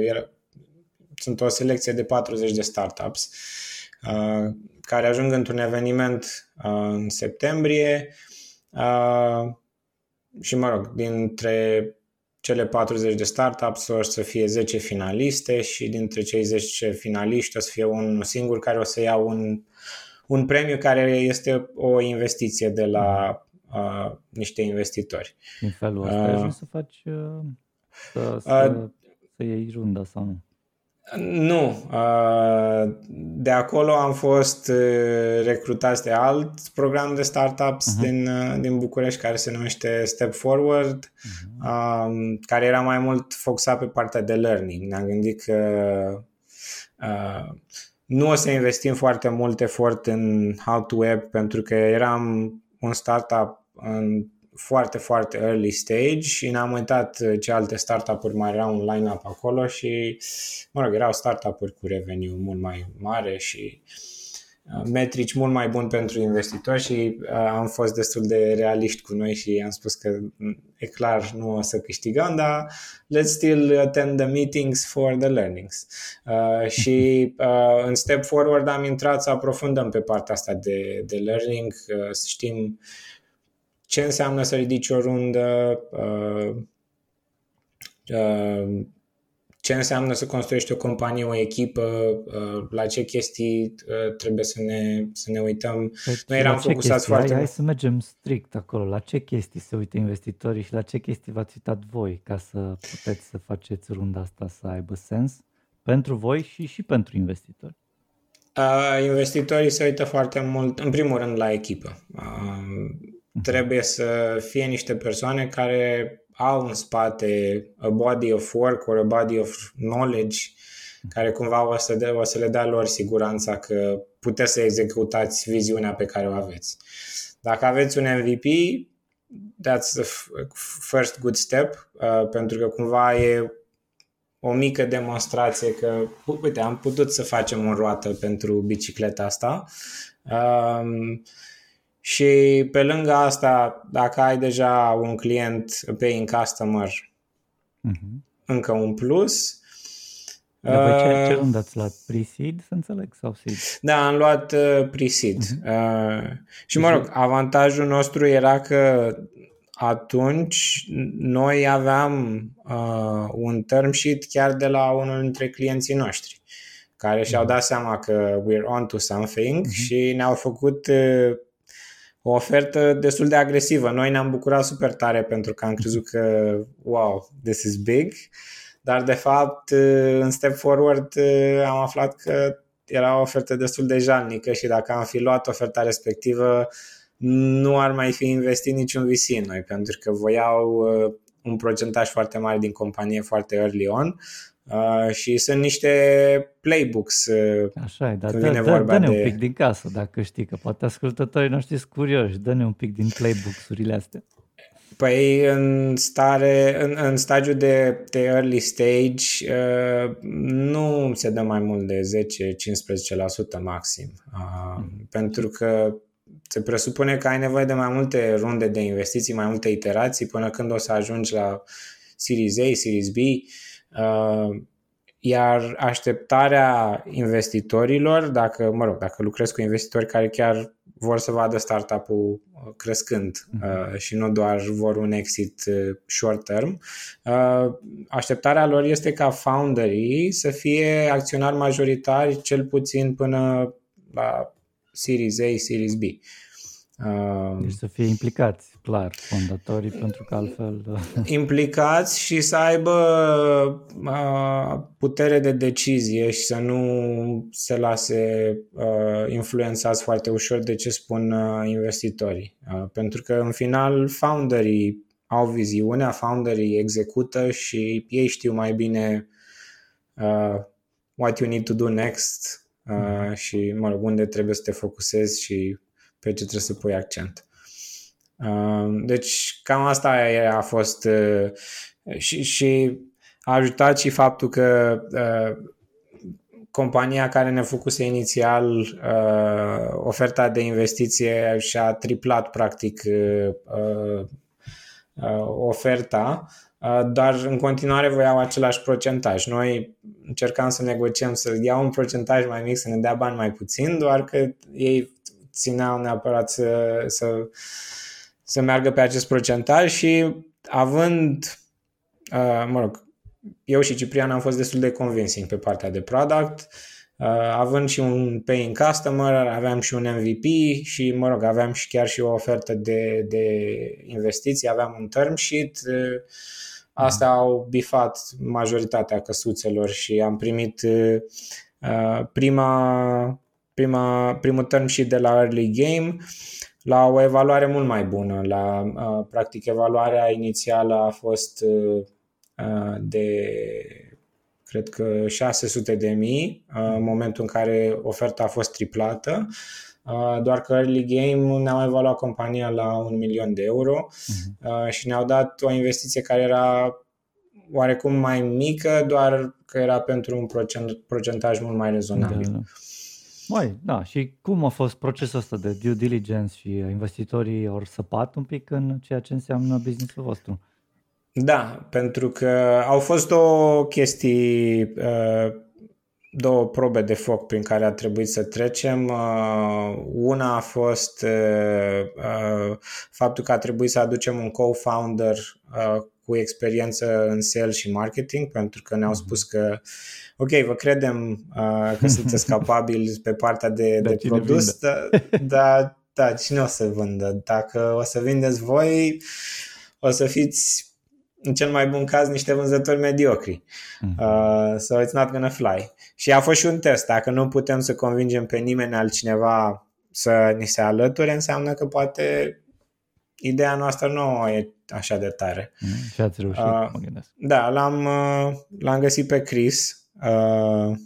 sunt o selecție de 40 de startups uh, care ajung într-un eveniment în septembrie și mă rog, dintre cele 40 de startups o să fie 10 finaliste și dintre cei 10 finaliști o să fie un singur care o să ia un, un premiu care este o investiție de la uh, niște investitori. În felul ăsta uh, ai să faci uh, să, să, uh, să iei runda sau nu? Nu. Uh, de acolo am fost uh, recrutați de alt program de startups uh-huh. din, uh, din București care se numește Step Forward, uh-huh. care era mai mult focusat pe partea de learning. Ne-am gândit că nu o să investim foarte mult efort în How to Web pentru că eram un startup în foarte, foarte early stage și ne-am uitat ce alte startup-uri mai erau în line-up acolo și, mă rog, erau startup-uri cu revenue mult mai mare și uh, metrici mult mai buni pentru investitori și uh, am fost destul de realiști cu noi și am spus că mm, e clar nu o să câștigăm, dar let's still attend the meetings for the learnings. Uh, și uh, în Step Forward am intrat să aprofundăm pe partea asta de, de learning, uh, să știm ce înseamnă să ridici o rundă, uh, uh, ce înseamnă să construiești o companie, o echipă, uh, la ce chestii trebuie să ne, să ne uităm. Deci, Noi eram focusați foarte hai, hai să mergem strict acolo. La ce chestii se uită investitorii și la ce chestii v-ați uitat voi ca să puteți să faceți runda asta să aibă sens pentru voi și și pentru investitori? Uh, investitorii se uită foarte mult, în primul rând, la echipă. Uh, Mhm. Trebuie să fie niște persoane care au în spate a body of work or a body of knowledge care cumva o să, de, o să le dea lor siguranța că puteți să executați viziunea pe care o aveți. Dacă aveți un MVP, that's the first good step, uh, pentru că cumva e o mică demonstrație că, uite, am putut să facem o roată pentru bicicleta asta. Um, și pe lângă asta, dacă ai deja un client paying customer, uh-huh. încă un plus. Dar ce, ce unde ați luat? Pre-seed, să înțeleg, sau seed? Da, am luat uh, pre-seed. Uh-huh. Uh, și mă rog, avantajul nostru era că atunci noi aveam uh, un term sheet chiar de la unul dintre clienții noștri care și-au dat seama că we're on to something uh-huh. și ne-au făcut uh, o ofertă destul de agresivă. Noi ne-am bucurat super tare pentru că am crezut că wow, this is big, dar de fapt în Step Forward am aflat că era o ofertă destul de jalnică și dacă am fi luat oferta respectivă nu ar mai fi investit niciun VC în noi pentru că voiau un procentaj foarte mare din companie foarte early on Uh, și sunt niște playbooks uh, Așa e, dar dă, dă, vorba dă-ne de... un pic din casă dacă știi, că poate ascultătorii noștri sunt curioși, dă-ne un pic din playbooks-urile astea. Păi în stare, în, în stagiul de, de early stage uh, nu se dă mai mult de 10-15% maxim. Uh, mm. Pentru că se presupune că ai nevoie de mai multe runde de investiții, mai multe iterații până când o să ajungi la Series A, Series B. Uh, iar așteptarea investitorilor, dacă, mă rog, dacă lucrez cu investitori care chiar vor să vadă startup-ul uh, crescând uh, și nu doar vor un exit uh, short term, uh, așteptarea lor este ca founderii să fie acționari majoritari cel puțin până la Series A, Series B. Deci să fie implicați, clar, fondatorii, pentru că altfel... Implicați și să aibă putere de decizie și să nu se lase influențați foarte ușor de ce spun investitorii. Pentru că, în final, founderii au viziunea, founderii execută și ei știu mai bine what you need to do next uh, și, mă rog, unde trebuie să te focusezi și pe ce trebuie să pui accent. Uh, deci, cam asta a fost uh, și, și a ajutat și faptul că uh, compania care ne făcuse inițial uh, oferta de investiție și-a triplat practic uh, uh, oferta Uh, dar în continuare voiau același procentaj. Noi încercam să negociem să iau un procentaj mai mic, să ne dea bani mai puțin, doar că ei țineau neapărat să, să, să meargă pe acest procentaj și având, uh, mă rog, eu și Ciprian am fost destul de convincing pe partea de product, uh, având și un paying customer, aveam și un MVP și, mă rog, aveam și chiar și o ofertă de, de investiții, aveam un term sheet, Astea au bifat majoritatea căsuțelor și am primit uh, prima, prima, primul term și de la early game la o evaluare mult mai bună. La, uh, practic, evaluarea inițială a fost uh, de cred că 600 de mii în momentul în care oferta a fost triplată Uh, doar că Early Game ne-au evaluat compania la un milion de euro uh-huh. și ne-au dat o investiție care era oarecum mai mică, doar că era pentru un procent, procentaj mult mai rezonabil. Da, da. Mai, da, și cum a fost procesul ăsta de due diligence și investitorii au săpat un pic în ceea ce înseamnă businessul vostru? Da, pentru că au fost două chestii uh, două probe de foc prin care a trebuit să trecem. Uh, una a fost uh, uh, faptul că a trebuit să aducem un co-founder cu experiență în sales și marketing, pentru că ne-au spus că ok, vă credem că sunteți capabili pe partea de, de produs, dar da, da, cine o să vândă? Dacă o să vindeți voi, o să fiți în cel mai bun caz, niște vânzători mediocri. Mm-hmm. Uh, so it's not gonna fly. Și a fost și un test. Dacă nu putem să convingem pe nimeni altcineva să ni se alăture, înseamnă că poate ideea noastră nu e așa de tare. Mm, și ați reușit, uh, mă gândesc. Da, l-am, uh, l-am găsit pe Chris. Uh,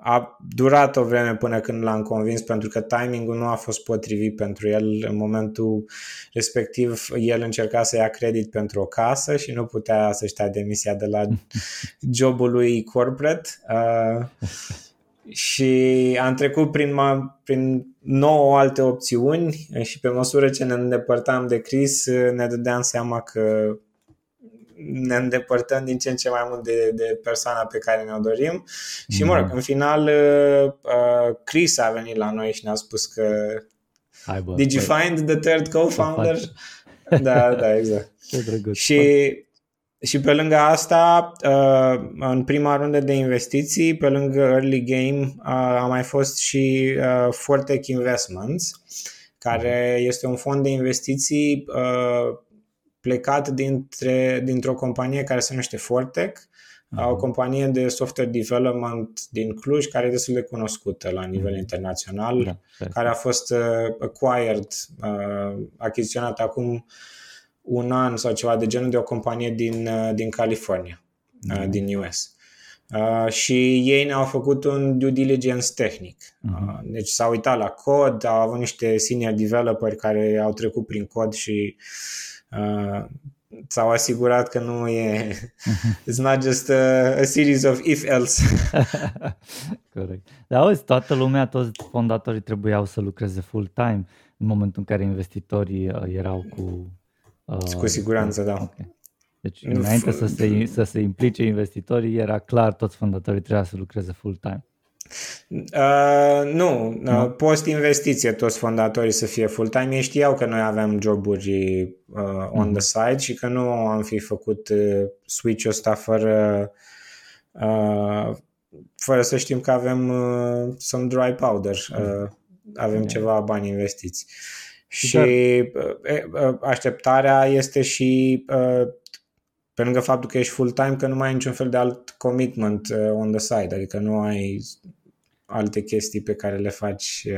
a durat o vreme până când l-am convins pentru că timingul nu a fost potrivit pentru el. În momentul respectiv el încerca să ia credit pentru o casă și nu putea să-și dea demisia de la jobul lui corporate. Uh, și am trecut prin, prin nouă alte opțiuni și pe măsură ce ne îndepărtam de Chris ne dădeam seama că ne îndepărtăm din ce în ce mai mult de, de persoana pe care ne-o dorim. Și, mă rog, mhm. în final, uh, uh, Chris a venit la noi și ne-a spus că Hai bă, Did you bă. find the third co-founder? Da, da, exact. Ce drăguț. Și, și pe lângă asta, uh, în prima rundă de investiții, pe lângă Early Game, uh, a mai fost și uh, Fortech Investments, care mhm. este un fond de investiții uh, plecat dintre, dintr-o companie care se numește Fortec, uh-huh. o companie de software development din Cluj care e destul de cunoscută la nivel uh-huh. internațional, da, care a fost uh, acquired, uh, achiziționat acum un an sau ceva de genul de o companie din, uh, din California, uh-huh. uh, din US. Uh, și ei ne-au făcut un due diligence tehnic. Uh, deci s-au uitat la cod, au avut niște senior developer care au trecut prin cod și uh, s-au asigurat că nu e it's not just a, a series of if-else. Corect. Dar auzi, toată lumea, toți fondatorii trebuiau să lucreze full-time în momentul în care investitorii uh, erau cu... Uh, cu siguranță, da. Okay. Deci înainte să se, să se implice investitorii, era clar toți fondatorii trebuia să lucreze full-time. Uh, nu, uh, post-investiție toți fondatorii să fie full-time. Ei știau că noi aveam joburi uh, on mm. the side și că nu am fi făcut uh, switch-ul ăsta fără, uh, fără să știm că avem uh, some dry powder, uh, avem yeah. ceva bani investiți. Și Dar... așteptarea este și pe lângă faptul că ești full-time, că nu mai ai niciun fel de alt commitment on the side, adică nu ai alte chestii pe care le faci.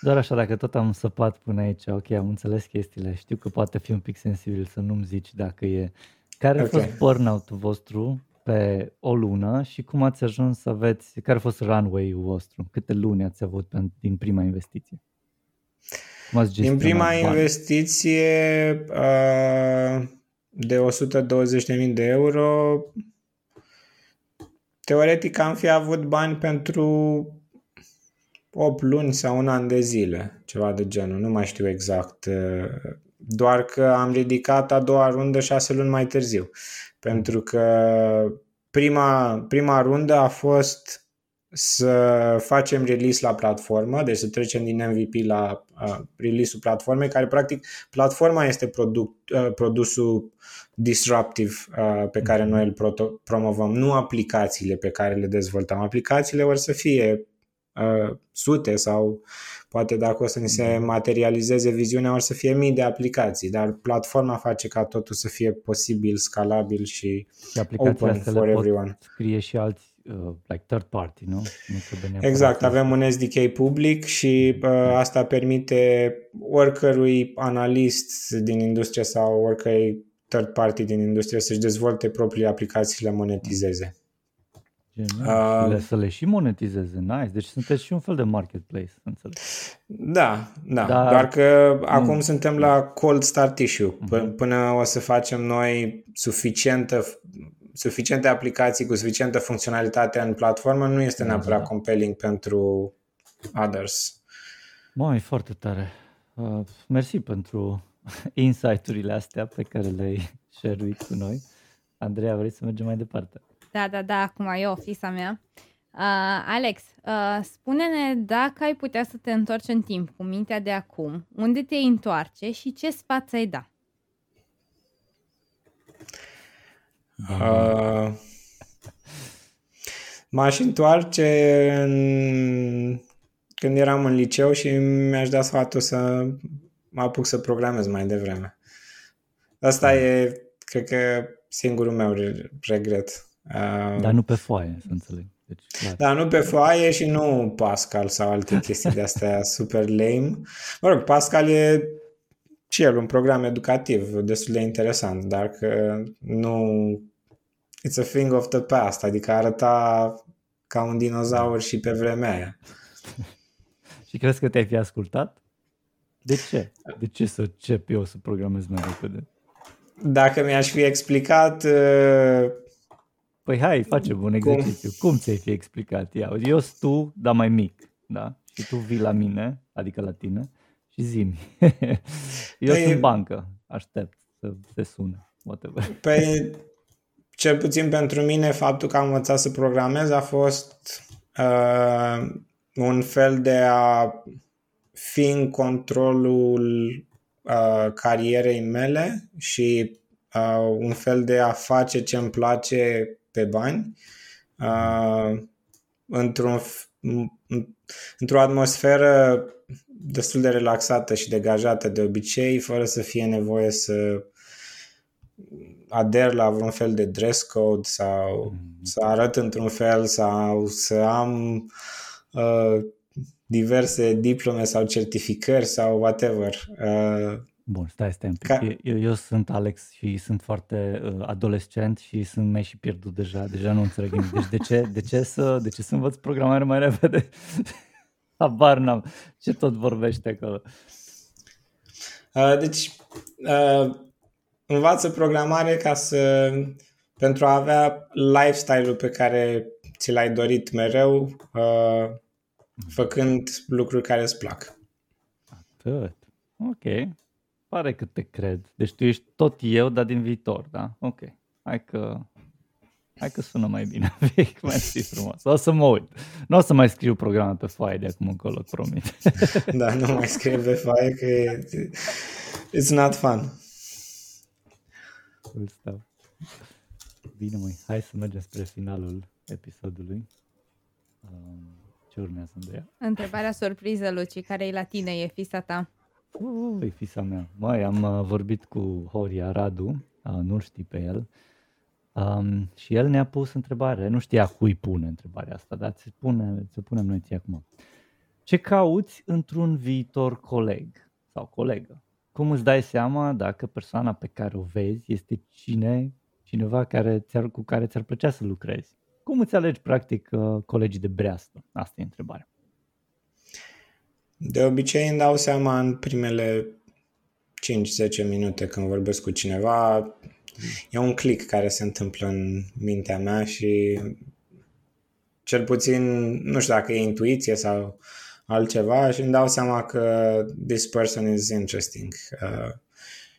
Doar așa, dacă tot am săpat până aici, ok, am înțeles chestiile, știu că poate fi un pic sensibil să nu-mi zici dacă e... Care okay. a fost burnout-ul vostru pe o lună și cum ați ajuns să aveți, care a fost runway-ul vostru? Câte luni ați avut din prima investiție? Cum ați din prima bani? investiție uh, de 120.000 de euro, teoretic am fi avut bani pentru 8 luni sau un an de zile, ceva de genul, nu mai știu exact. Uh, doar că am ridicat a doua rundă 6 luni mai târziu pentru că prima, prima rundă a fost să facem release la platformă, deci să trecem din MVP la uh, release-ul platformei, care practic platforma este produc, uh, produsul disruptive uh, pe care noi îl proto- promovăm, nu aplicațiile pe care le dezvoltăm. Aplicațiile vor să fie uh, sute sau Poate dacă o să ni se mhm. materializeze viziunea, o să fie mii de aplicații, dar platforma face ca totul să fie posibil, scalabil și, și open for everyone. scrie și alți uh, like third party, nu? nu exact, avem un SDK public și uh, asta permite oricărui analist din industrie sau oricărui third party din industrie să-și dezvolte propriile aplicații și le monetizeze. Genial. Uh, să le și monetizeze, nice. Deci sunteți și un fel de marketplace, înțeleg. Da, da. Dar, Doar că mm. acum suntem la cold start issue. Mm-hmm. Până o să facem noi suficientă suficiente aplicații cu suficientă funcționalitate în platformă, nu este exact. neapărat compelling pentru others. Mă, e foarte tare. Uh, mersi pentru insight-urile astea pe care le-ai share cu noi. Andreea, vrei să mergem mai departe? Da, da, da, acum e ofisa mea. Uh, Alex, uh, spune-ne dacă ai putea să te întorci în timp cu mintea de acum, unde te întoarce și ce sfat ți-ai da? Uh, m-aș întoarce în... când eram în liceu și mi-aș da sfatul să mă apuc să programez mai devreme. Asta e, cred că, singurul meu regret. Dar nu pe foaie, să înțeleg. Deci, da, nu pe foaie și nu Pascal sau alte chestii de astea super lame. Mă rog, Pascal e și el un program educativ destul de interesant, dar că nu... It's a thing of the past, adică arăta ca un dinozaur și pe vremea aia. și crezi că te-ai fi ascultat? De ce? De ce să încep eu să programez mai repede? Dacă mi-aș fi explicat uh, Păi hai, facem un exercițiu. Cum, Cum ți-ai fi explicat? Ia, eu sunt tu, dar mai mic, da? Și tu vii la mine, adică la tine, și zi Eu păi, sunt bancă, aștept să se sună, whatever. Păi, cel puțin pentru mine, faptul că am învățat să programez a fost uh, un fel de a fi în controlul uh, carierei mele și uh, un fel de a face ce îmi place pe bani uh, într-un, într-o atmosferă destul de relaxată și degajată de obicei, fără să fie nevoie să ader la vreun fel de dress code sau mm-hmm. să arăt într-un fel sau să am uh, diverse diplome sau certificări sau whatever. Uh, Bun, stai, stai un pic. Ca... Eu, eu sunt Alex și sunt foarte uh, adolescent și sunt mai și pierdut deja, deja nu înțeleg nimic. Deci de ce, de ce, să, de ce să învăț programare mai repede? Habar n-am. Ce tot vorbește acolo? Uh, deci, uh, învață programare ca să, pentru a avea lifestyle-ul pe care ți l-ai dorit mereu, uh, făcând lucruri care îți plac. Atât. Ok. Pare că te cred. Deci tu ești tot eu, dar din viitor, da? Ok. Hai că, hai că sună mai bine. mai fi frumos. O să mă uit. Nu o să mai scriu programe pe foaie de acum încolo, promit. da, nu mai scriu pe foaie că e, it's not fun. Cool stuff. Bine, măi, hai să mergem spre finalul episodului. Um, ce urmează, Andreea? Întrebarea surpriză, Luci, care e la tine, e fisa ta? Ui, fisa mea. Mai am uh, vorbit cu Horia Radu, uh, nu știi pe el, um, și el ne-a pus întrebare, nu știa cui pune întrebarea asta, dar ți pune, ți punem noi ție acum. Ce cauți într-un viitor coleg sau colegă? Cum îți dai seama dacă persoana pe care o vezi este cine, cineva care ți-ar, cu care ți-ar plăcea să lucrezi? Cum îți alegi, practic, uh, colegii de breastă? Asta e întrebarea. De obicei îmi dau seama în primele 5-10 minute când vorbesc cu cineva, e un click care se întâmplă în mintea mea și cel puțin, nu știu dacă e intuiție sau altceva și îmi dau seama că this person is interesting. Uh,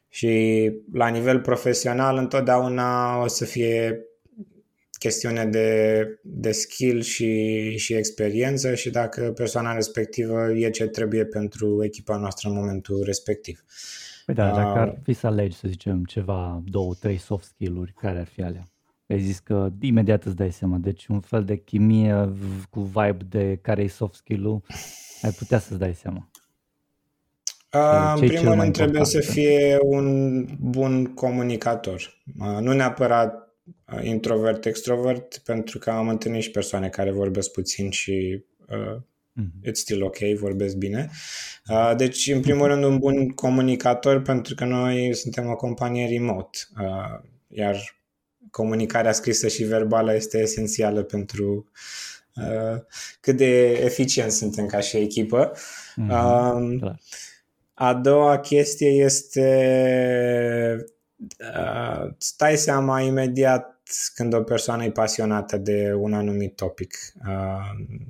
și la nivel profesional întotdeauna o să fie chestiune de, de skill și, și experiență și dacă persoana respectivă e ce trebuie pentru echipa noastră în momentul respectiv. Păi da, dacă ar fi să alegi, să zicem, ceva, două, trei soft skill-uri, care ar fi alea? Ai zis că imediat îți dai seama, deci un fel de chimie cu vibe de care e soft skill-ul, ai putea să-ți dai seama. Uh, în primul rând trebuie să fie un bun comunicator. Uh, nu neapărat introvert, extrovert, pentru că am întâlnit și persoane care vorbesc puțin și uh, mm-hmm. it's still ok, vorbesc bine. Uh, deci, în primul rând, un bun comunicator, pentru că noi suntem o companie remote, uh, iar comunicarea scrisă și verbală este esențială pentru uh, cât de eficient suntem ca și echipă. Mm-hmm. Uh, a doua chestie este uh, stai seama imediat când o persoană e pasionată de un anumit topic. Uh,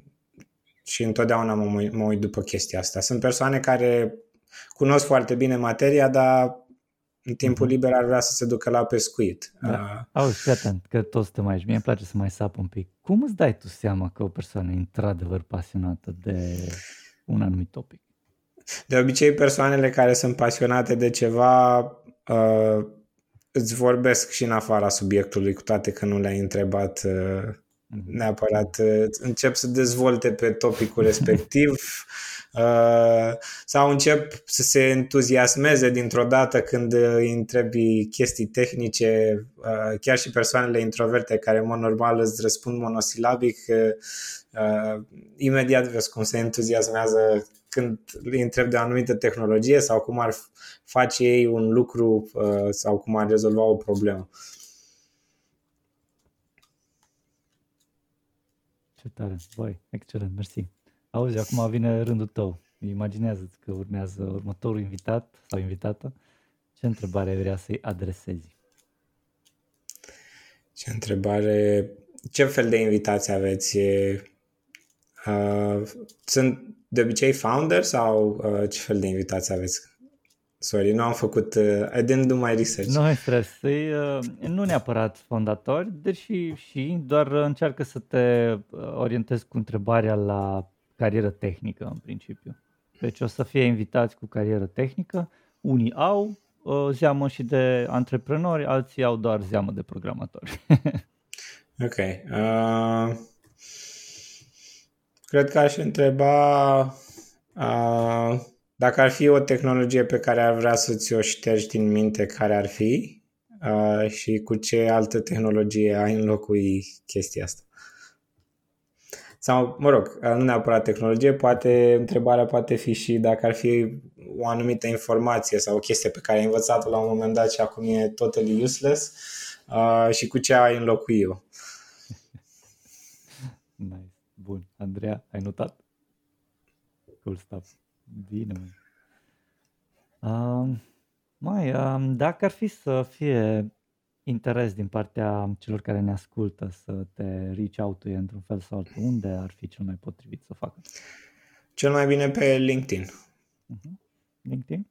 și întotdeauna mă, mă uit după chestia asta. Sunt persoane care cunosc foarte bine materia, dar în timpul uh-huh. liber ar vrea să se ducă la pescuit. Da. Uh, Auzi, fii atent, că toți suntem aici. Mie îmi place să mai sap un pic. Cum îți dai tu seama că o persoană e într-adevăr pasionată de un anumit topic? De obicei, persoanele care sunt pasionate de ceva uh, îți vorbesc și în afara subiectului, cu toate că nu le-ai întrebat uh, mhm. neapărat. Uh, încep să dezvolte pe topicul respectiv uh, sau încep să se entuziasmeze dintr-o dată când îi întrebi chestii tehnice, chiar și persoanele introverte care în mod normal îți răspund monosilabic, imediat vezi cum se entuziasmează când îi întreb de o anumită tehnologie sau cum ar face ei un lucru uh, sau cum ar rezolva o problemă. Ce tare, băi, excelent, mersi. Auzi, acum vine rândul tău. Imaginează-ți că urmează următorul invitat sau invitată. Ce întrebare vrea să-i adresezi? Ce întrebare... Ce fel de invitații aveți? Uh, sunt de obicei founder sau uh, ce fel de invitații aveți? Sorry, nu am făcut, uh, I didn't do my research. Nu ai stres, uh, nu neapărat fondatori, deși și doar încearcă să te uh, orientezi cu întrebarea la carieră tehnică în principiu. Deci o să fie invitați cu carieră tehnică, unii au uh, zeamă și de antreprenori, alții au doar zeamă de programatori. ok. Uh... Cred că aș întreba uh, dacă ar fi o tehnologie pe care ar vrea să ți-o ștergi din minte, care ar fi uh, și cu ce altă tehnologie ai înlocui chestia asta. Sau, mă rog, nu neapărat tehnologie, poate întrebarea poate fi și dacă ar fi o anumită informație sau o chestie pe care ai învățat-o la un moment dat și acum e totally useless uh, și cu ce ai înlocui-o. Nice. Bun. Andreea, ai notat? Cool stuff. Bine, mă. Uh, mai, uh, dacă ar fi să fie interes din partea celor care ne ascultă să te reach out într-un fel sau altul, unde ar fi cel mai potrivit să facă? Cel mai bine pe LinkedIn. Uh-huh. LinkedIn?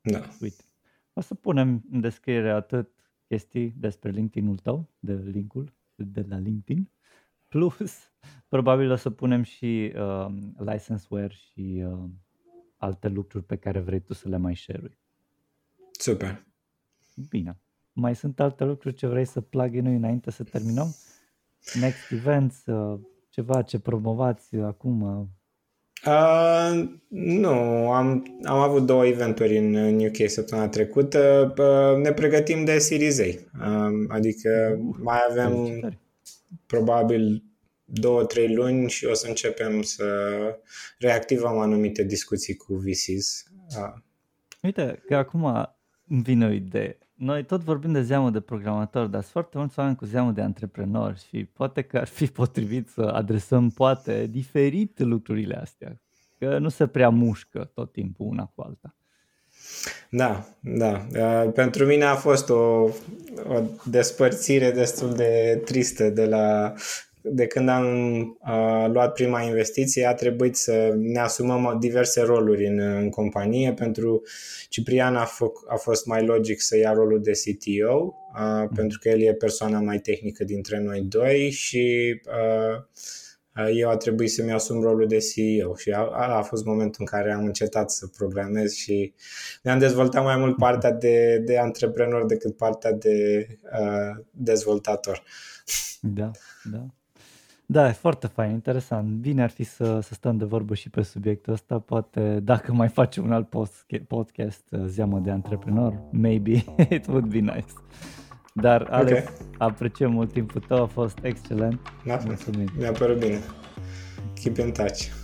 Da. Uite. O să punem în descriere atât chestii despre LinkedIn-ul tău, de linkul de la LinkedIn, plus probabil o să punem și uh, licenseware și uh, alte lucruri pe care vrei tu să le mai share Super. Bine. Mai sunt alte lucruri ce vrei să plug noi înainte să terminăm? Next events, uh, ceva ce promovați acum? Uh... Uh, nu, am, am avut două eventuri în, în UK săptămâna trecută. Uh, ne pregătim de Series A. Uh, adică uh, mai avem probabil două, trei luni și o să începem să reactivăm anumite discuții cu VCs. Uh. Uite, că acum îmi vine o idee noi tot vorbim de zeamă de programator, dar sunt foarte mulți oameni cu zeamă de antreprenori și poate că ar fi potrivit să adresăm poate diferit lucrurile astea, că nu se prea mușcă tot timpul una cu alta. Da, da. Uh, pentru mine a fost o, o despărțire destul de tristă de la de când am uh, luat prima investiție, a trebuit să ne asumăm diverse roluri în, în companie. Pentru Ciprian a, f- a fost mai logic să ia rolul de CTO, uh, mm. pentru că el e persoana mai tehnică dintre noi doi și uh, eu a trebuit să-mi asum rolul de CEO și a, a fost momentul în care am încetat să programez și ne-am dezvoltat mai mult partea de, de antreprenor decât partea de uh, dezvoltator. Da, da. Da, e foarte fain, interesant. Bine ar fi să, să stăm de vorbă și pe subiectul ăsta. Poate dacă mai facem un alt post, podcast, uh, Zeamă de Antreprenor, maybe it would be nice. Dar Alex, okay. apreciem mult timpul tău, a fost excelent. Da, Mulțumim. Mi-a părut bine. Keep in touch.